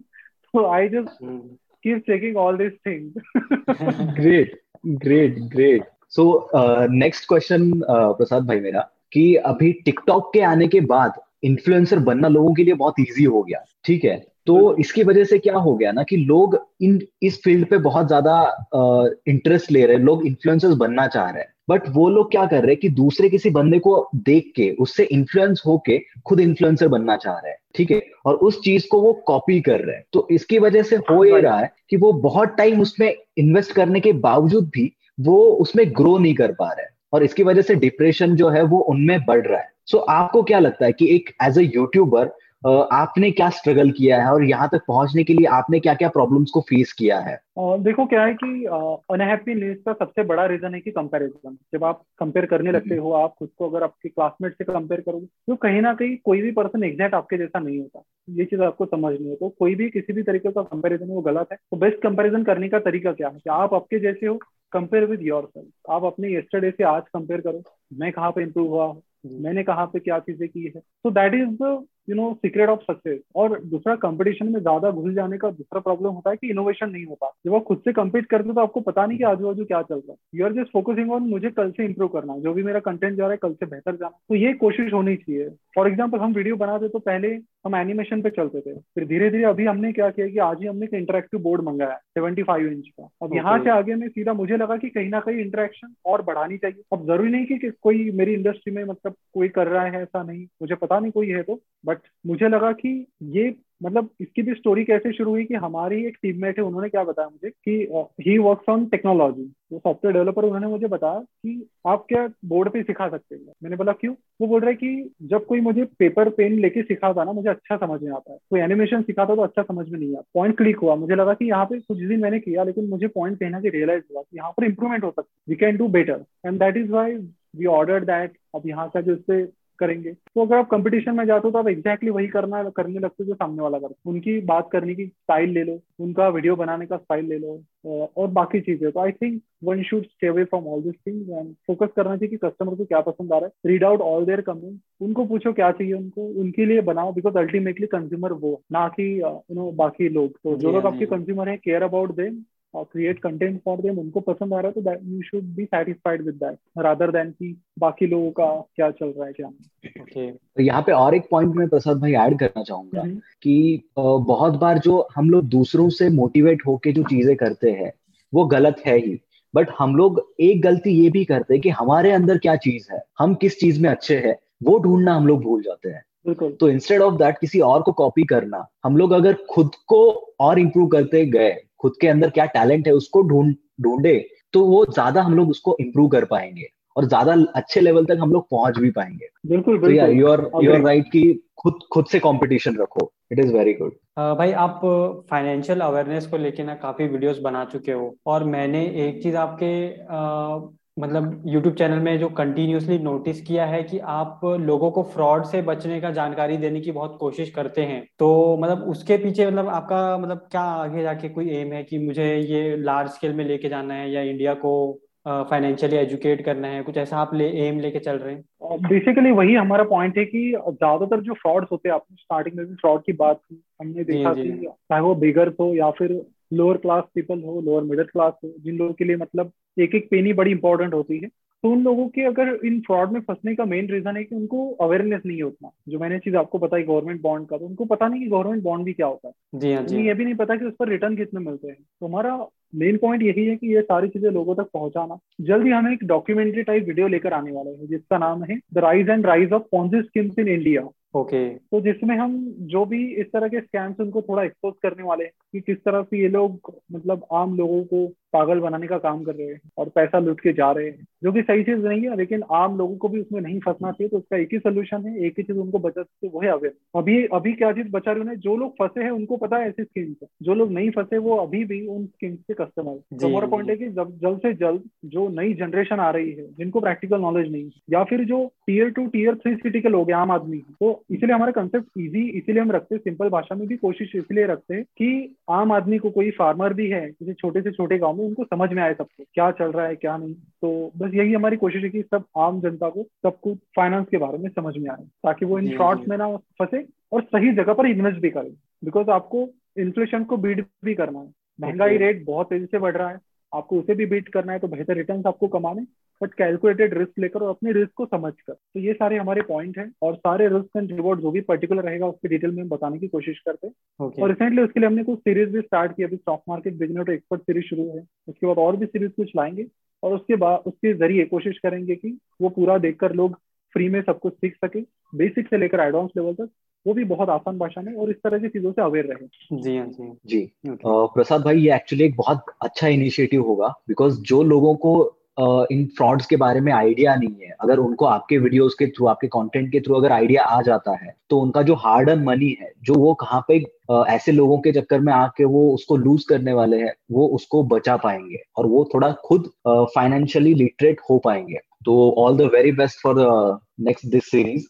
तो I just keep checking all this things great great great so next question Prasad भाई मेरा, कि अभी टिकटॉक के आने के बाद इन्फ्लुएंसर बनना लोगों के लिए बहुत ईजी हो गया ठीक है? तो इसकी वजह से क्या हो गया ना कि लोग इन इस फ़ील्ड पे बहुत ज़्यादा इंटरेस्ट ले रहे हैं लोग इन्फ्लुएंसर्स बनना चाह रहे हैं। बट वो लोग क्या कर रहे हैं कि दूसरे किसी बंदे को देख के उससे इन्फ्लुएंस होके खुद इन्फ्लुएंसर बनना चाह रहे हैं ठीक है? और उस चीज़ को वो कॉपी कर रहे हैं। तो इसकी वजह से हो ये रहा है कि वो बहुत टाइम उसमें इन्वेस्ट करने के बावजूद भी वो उसमें ग्रो नहीं कर पा रहे और इसकी वजह से डिप्रेशन जो है वो उनमें बढ़ रहा है। सो so, आपको क्या लगता है कि एक एज ए यूट्यूबर आपने क्या स्ट्रगल किया है और यहाँ तक पहुँचने के लिए आपने क्या क्या प्रॉब्लम्स को फेस किया है? देखो क्या है कि अनहैप्पीनेस का सबसे बड़ा रीजन है कि कंपैरिजन जब आप कंपेयर करने हम्म। लगते हो आप खुद को अगर आपके क्लासमेट से कंपेयर करोगे तो कहीं ना कहीं कोई भी पर्सन एग्जैक्ट आपके जैसा नहीं होता। ये चीज़ आपको समझनी है। तो कोई भी किसी भी तरीके का कंपेरिजन वो गलत है। तो बेस्ट कंपेरिजन करने का तरीका क्या है कि आप आपके जैसे हो कंपेयर विद योर सेल्फ आप अपने येस्टरडे से आज कंपेयर करो मैं कहाँ पे इंप्रूव हुआ मैंने कहा पे क्या चीज़ें की है। So that is the you know secret of success और दूसरा कंपटीशन में ज़्यादा घुस जाने का दूसरा प्रॉब्लम होता है कि इनोवेशन नहीं होता जब आप खुद से कम्पीट करते हो तो आपको पता नहीं कि आजू बाजू क्या चल रहा है। You are just focusing on मुझे कल से इंप्रूव करना जो भी मेरा कंटेंट जा रहा है कल से बेहतर जाना तो ये कोशिश होनी चाहिए। फॉर एग्ज़ाम्पल हम वीडियो बनाते तो पहले हम एनिमेशन पे चलते थे। फिर धीरे धीरे अभी हमने क्या किया कि आज ही हमने एक इंटरेक्टिव बोर्ड मंगाया सेवेंटी फाइव इंच का। अब यहाँ से आगे में सीधा मुझे लगा कि कहीं ना कहीं इंटरेक्शन और बढ़ानी चाहिए। अब ज़रूरी नहीं कि, कोई मेरी इंडस्ट्री में मतलब कोई कर रहा है ऐसा नहीं। मुझे पता नहीं कोई है तो बट मुझे लगा कि ये मतलब इसकी भी स्टोरी कैसे शुरू हुई कि हमारी एक टीममेट है, उन्होंने क्या बताया मुझे कि ही वर्क्स ऑन टेक्नोलॉजी वो सॉफ्टवेयर डेवलपर उन्होंने मुझे बताया कि आप क्या बोर्ड पे सिखा सकते हैं। मैंने बोला, क्यों? वो बोल रहे कि जब कोई मुझे पेपर पेन लेके सिखाता ना, मुझे अच्छा समझ में आता है। कोई एनिमेशन सिखाता तो अच्छा समझ में नहीं आता। पॉइंट क्लिक हुआ। मुझे लगा कि यहाँ पे कुछ दिन मैंने किया, लेकिन मुझे पॉइंट कहना कहीं रियलाइज़ हुआ कि यहाँ पर इंप्रूवमेंट हो सकता है। We can do better and that is why we order that अब यहाँ का जो इससे करेंगे। तो अगर आप कंपटीशन में जाते हो तो आप एग्जैक्टली वही करना करने लगते हो जो सामने वाला करते उनकी बात करने की स्टाइल ले लो उनका वीडियो बनाने का स्टाइल ले लो और बाकी चीज़ें। तो I think one should stay away from all this things and focus करना चाहिए कि कस्टमर को क्या पसंद आ रहा है। Read out all their comment उनको पूछो क्या चाहिए उनको उनके लिए बनाओ बिकॉज़ अल्टीमेटली कंज्यूमर वो ना कि यू नो बाकी लोग। तो जो लोग आपके कंज्यूमर है care about them create content for them उनको पसंद आ रहा है तो you should be satisfied with that rather than कि बाकी लोगों का क्या चल रहा है क्या okay. तो यहाँ पे और एक पॉइंट मैं प्रसाद भाई ऐड करना चाहूँगा mm-hmm. कि बहुत बार जो हम लोग दूसरों से मोटिवेट होके जो चीज़ें करते हैं वो गलत है ही बट हम लोग एक गलती ये भी करते हैं कि हमारे अंदर क्या चीज़ है हम किस चीज़ में अच्छे हैं वो ढूंढना हम लोग भूल जाते हैं तो इंस्टेड ऑफ़ दैट किसी और को कॉपी करना हम लोग अगर खुद को और इम्प्रूव करते गए खुद के अंदर क्या टैलेंट है उसको ढूंढ ढूंढे तो वो ज़्यादा हम लोग उसको इम्प्रूव कर पाएँगे और ज़्यादा अच्छे लेवल तक हम लोग पहुँच भी पाएँगे। बिल्कुल तो you are you are right कि खुद खुद से कंपटीशन रखो। इट इज़ वेरी गुड भाई आप फाइनेंशियल अवेयरनेस को लेके ना काफ़ी वीडियोस बना चुके हो। और मैंने एक चीज़ आपके uh, मतलब यूट्यूब चैनल में जो कंटिन्यूसली नोटिस किया है कि आप लोगों को फ्रॉड से बचने का जानकारी देने की बहुत कोशिश करते हैं तो मतलब उसके पीछे मतलब आपका मतलब क्या आगे जाके कोई एम है कि मुझे ये लार्ज स्केल में लेके जाना है या इंडिया को फाइनेंशियली एजुकेट करना है? कुछ ऐसा आप ले एम लेके चल रहे हैं? बेसिकली वही हमारा पॉइंट है कि ज़्यादातर जो फ्रॉड्स होते हैं आपने स्टार्टिंग में भी फ्रॉड की बात की हमने देखा कि चाहे वो बिगर हो या फिर लोअर क्लास पीपल हो लोअर मिडिल क्लास हो जिन लोगों के लिए मतलब एक एक पेनी बड़ी इंपॉर्टेंट होती है। तो उन लोगों के अगर इन फ्रॉड में फंसने का मेन रीजन है कि उनको अवेयरनेस नहीं है उतना। जो मैंने चीज़ आपको बताई गवर्नमेंट बॉन्ड का तो उनको पता नहीं कि गवर्नमेंट बॉन्ड भी क्या होता है। जी हाँ जी। ये भी नहीं पता कि उस पर रिटर्न कितने मिलते हैं। तो हमारा मेन पॉइंट यही है कि ये सारी चीज़ें लोगों तक पहुंचाना। जल्दी हम एक डॉक्यूमेंट्री टाइप वीडियो लेकर आने वाले हैं जिसका नाम है the rise and rise of Ponzi schemes in India okay okay. तो जिसमें हम जो भी इस तरह के स्कैम्स उनको थोड़ा एक्सपोज करने वाले हैं कि किस तरह से ये लोग मतलब आम लोगों को पागल बनाने का काम कर रहे हैं और पैसा लूट के जा रहे हैं जो कि सही चीज़ नहीं है लेकिन आम लोगों को भी उसमें नहीं फंसना चाहिए तो उसका एक ही सोल्यूशन है एक ही चीज़ उनको बचा सकते वो है अवेयर अभी अभी क्या चीज़ बचा रही है जो लोग फंसे हैं उनको पता है ऐसी स्कीम से जो लोग नहीं फंसे वो अभी भी उन स्कीम के कस्टमर तो हमारा पॉइंट है कि जल्द से जल्द जो नई जनरेशन आ रही है जिनको प्रैक्टिकल नॉलेज नहीं है या फिर जो tier two tier three city के लोग हैं आम आदमी तो इसलिए हमारा कंसेप्ट इजी इसीलिए हम रखते हैं सिंपल भाषा में भी कोशिश इसलिए रखते हैं कि आम आदमी को कोई फार्मर भी है किसी छोटे से छोटे गाँव में उनको समझ में आए सबको क्या चल रहा है क्या नहीं। तो बस यही हमारी कोशिश है कि सब आम जनता को सब कुछ फाइनेंस के बारे में समझ में आए ताकि वो इन फ्रॉड्स में ना फंसे और सही जगह पर इन्वेस्ट भी करें। बिकॉज़ आपको इन्फ्लेशन को बीट भी करना है। महँगाई रेट बहुत तेज़ी से बढ़ रहा है आपको उसे भी बीट करना है तो बेहतर रिटर्न आपको कमाने। बट कैलकुलेटेड रिस्क लेकर और अपने रिस्क को समझ कर तो ये सारे हमारे पॉइंट हैं और सारे रिस्क एंड रिवॉर्ड जो भी पर्टिकुलर रहेगा उसकी डिटेल में हम बताने की कोशिश करते हैं। Okay. और रिसेंटली उसके लिए हमने कुछ सीरीज़ भी स्टार्ट की अभी stock market business expert series शुरू है। उसके बाद और भी सीरीज़ कुछ लाएँगे और उसके बाद उसके ज़रिए कोशिश करेंगे कि वो पूरा देखकर लोग फ्री में सब कुछ सीख सके। बेसिक से लेकर एडवांस लेवल तक वो भी बहुत आसान भाषा में और इस तरह की चीज़ों से अवेयर रहे। जी हाँ जी जी। Okay. प्रसाद भाई ये एक्चुअली एक बहुत अच्छा इनिशिएटिव होगा बिकॉज़ जो लोगों को इन फ्रॉड्स के बारे में आइडिया नहीं है। अगर उनको आपके वीडियोस के थ्रू आपके कंटेंट के थ्रू अगर आइडिया आ जाता है तो उनका जो हार्ड अर्न मनी है जो वो कहाँ पे ऐसे लोगों के चक्कर में आके वो उसको लूज करने वाले हैं वो उसको बचा पाएँगे और वो थोड़ा खुद फाइनेंशियली लिटरेट हो पाएँगे। तो all the very best for next this series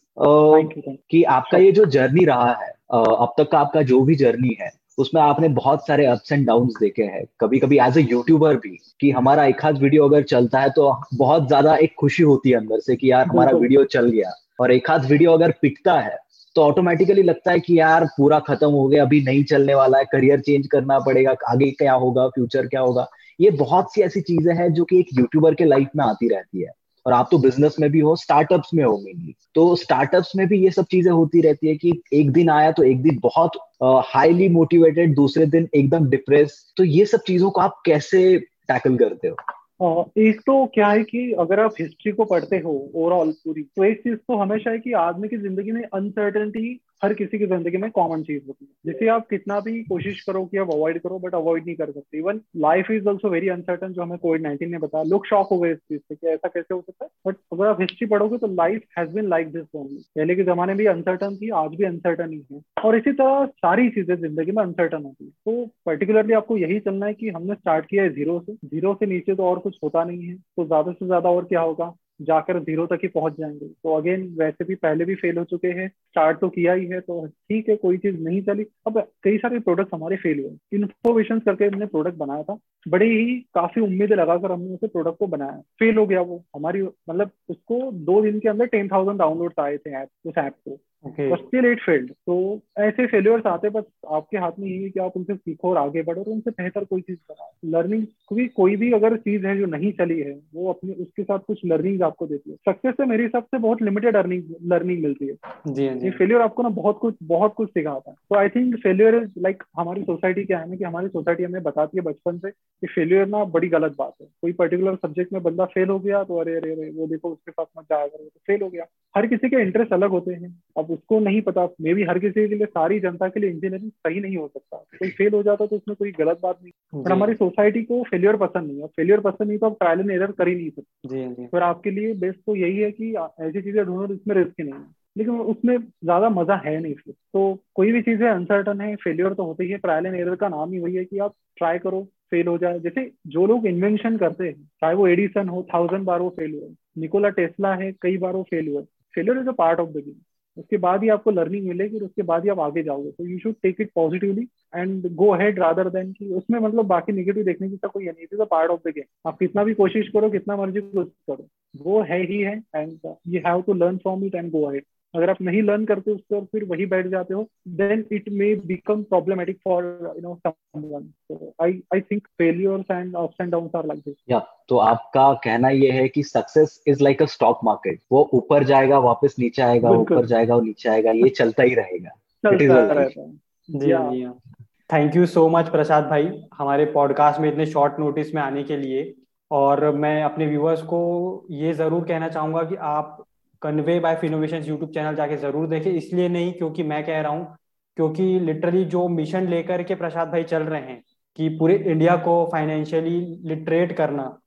कि आपका ये जो जर्नी रहा है uh, अब तक का आपका जो भी जर्नी है उसमें आपने बहुत सारे अप्स एंड डाउन देखे हैं। कभी कभी एज ए यूट्यूबर भी कि हमारा एक हाथ वीडियो अगर चलता है तो बहुत ज़्यादा एक खुशी होती है अंदर से कि यार हमारा वीडियो चल गया। और एक हाथ वीडियो अगर पिटता है तो ऑटोमेटिकली लगता है कि यार पूरा खत्म हो गया अभी नहीं चलने वाला है करियर चेंज करना पड़ेगा आगे क्या होगा फ्यूचर क्या होगा। ये बहुत सी ऐसी चीज़ें हैं जो कि एक यूट्यूबर के लाइफ में आती रहती है। और आप तो बिज़नेस में भी हो स्टार्टअप्स में हो मेनली तो स्टार्टअप्स में भी ये सब चीज़ें होती रहती है कि एक दिन आया तो एक दिन बहुत हाईली मोटिवेटेड दूसरे दिन एकदम डिप्रेस तो ये सब चीज़ों को आप कैसे टैकल करते हो? एक तो क्या है कि अगर आप हिस्ट्री को पढ़ते हो ओवरऑल पूरी तो एक चीज़ तो हमेशा है कि आदमी की ज़िंदगी में अनसर्टेनिटी हर किसी की ज़िंदगी में कॉमन चीज़ होती है। जिसे आप कितना भी कोशिश करो कि आप अवॉइड करो बट अवॉइड नहीं कर सकते। Even life is also very uncertain जो हमें कोविड नाइन्टीन ने बताया। लोग शॉक हो गए इस चीज़ से कि ऐसा कैसे हो सकता है। बट अगर आप हिस्ट्री पढ़ोगे तो life has been like this only पहले के जमाने में भी अनसर्टन थी, आज भी अनसर्टन ही है। और इसी तरह सारी चीज़ें ज़िंदगी में अनसर्टन होती है। तो पर्टिकुलरली आपको यही चलना है कि हमने स्टार्ट किया है ज़ीरो से। ज़ीरो से नीचे तो और कुछ होता नहीं है। तो ज़्यादा से ज़्यादा और क्या होगा? जाकर ज़ीरो तक ही पहुँच जाएँगे। तो अगेन वैसे भी पहले भी फेल हो चुके हैं स्टार्ट तो किया ही है तो ठीक है, कोई चीज़ नहीं चली। अब कई सारे प्रोडक्ट हमारे फेल हुए इन्फॉर्मेशन करके हमने प्रोडक्ट बनाया था। बड़े ही काफ़ी उम्मीद लगाकर हमने उसे प्रोडक्ट को बनाया। फेल हो गया वो। हमारी मतलब उसको दो दिन के अंदर टेन थाउज़ेंड डाउनलोड आए थे ऐप, उस ऐप को। स्टिल इट फेल्ड तो ऐसे फेलियर्स आते बस आपके हाथ में यही है कि आप उनसे सीखो और आगे बढ़ो और उनसे बेहतर कोई चीज़ बनाओ। लर्निंग कोई कोई भी अगर चीज़ है जो नहीं चली है वो अपने उसके साथ कुछ लर्निंग आपको देती है। सक्सेस से मेरे हिसाब से बहुत लिमिटेड अर्निंग लर्निंग मिलती है। जी हाँ, जी फेलियर आपको ना बहुत कुछ बहुत कुछ सिखाता है। तो I think failure is like हमारी सोसाइटी क्या है ना कि हमारी सोसाइटी हमें बताती है बचपन से कि फेलियर ना बड़ी गलत बात है। कोई पर्टिकुलर सब्जेक्ट में बंदा फेल हो गया तो अरे अरे अरे वो देखो उसके साथ मत जाया करो तो फेल हो गया। हर किसी के इंटरेस्ट अलग होते हैं। अब उसको नहीं पता मे भी हर किसी के लिए सारी जनता के लिए इंजीनियरिंग सही नहीं हो सकता। कोई फेल हो जाता तो उसमें कोई गलत बात नहीं। पर हमारी सोसाइटी को फेलियर पसंद नहीं है। फेलियर पसंद नहीं तो आप ट्रायल एंड एरर कर ही नहीं सकते। फिर आपके लिए बेस्ट तो यही है कि ऐसी चीज़ें ढूंढो जिसमें रिस्क नहीं है। लेकिन उसमें ज़्यादा मज़ा है नहीं फिर। तो कोई भी चीज़ें अनसर्टन है फेलियर तो होती है ट्रायल एंड एरर का नाम ही वही है कि आप ट्राई करो फेल हो जाए। जैसे जो लोग इन्वेंशन करते हैं चाहे वो एडिसन हो थाउज़ेंड बार वो फेल हुए। निकोला टेस्ला है कई बार वो फेल हुए। Failure is a part of the game उसके बाद ही आपको लर्निंग मिलेगी और उसके बाद ही आप आगे जाओगे। तो you should take it positively and go ahead rather than कि उसमें मतलब बाकी नेगेटिव देखने की तो कोई नहीं a part of the game आप कितना भी कोशिश करो, कितना मर्ज़ी कोशिश करो। वो है ही है and you have to learn from it and go ahead अगर आप नहीं लर्न करते उस पर फिर वही बैठ जाते हो then it may become problematic for you know someone so I I think failures and ups and downs are like this या तो आपका कहना ये है कि success is like a stock market वो ऊपर जाएगा वापस नीचे आएगा ऊपर जाएगा और नीचे आएगा ये चलता ही रहेगा। It is ji thank you so much Prasad भाई हमारे पॉडकास्ट में इतने शॉर्ट नोटिस में आने के लिए। और मैं अपने व्यूअर्स को ये ज़रूर कहना चाहूँगा कि आप convey by Finnovation YouTube channel जाके ज़रूर देखें। इसलिए नहीं, क्योंकि मैं कह रहा हूँ, क्योंकि लिटरली जो मिशन लेकर के प्रसाद भाई चल रहे हैं, कि पूरे इंडिया को फाइनेंशियली लिटरेट करना,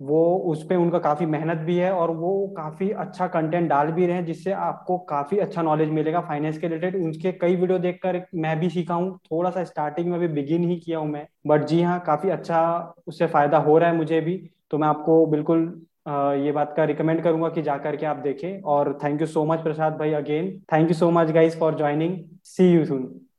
वो उस पर उनका काफ़ी मेहनत भी है और वो काफ़ी अच्छा कंटेंट डाल भी रहे हैं, जिससे आपको काफ़ी अच्छा नॉलेज मिलेगा फाइनेंस के रिलेटेड उनके कई वीडियो देखकर मैं भी सीखा हूँ, थोड़ा सा स्टार्टिंग में भी बिगिन ही किया हूँ मैं बट जी हाँ काफ़ी अच्छा उससे फ़ायदा हो रहा है मुझे भी तो मैं आपको बिल्कुल ये बात का रिकमेंड करूँगा कि जाकर के आप देखें। और thank you so much Prasad भाई again thank you so much guys for joining see you soon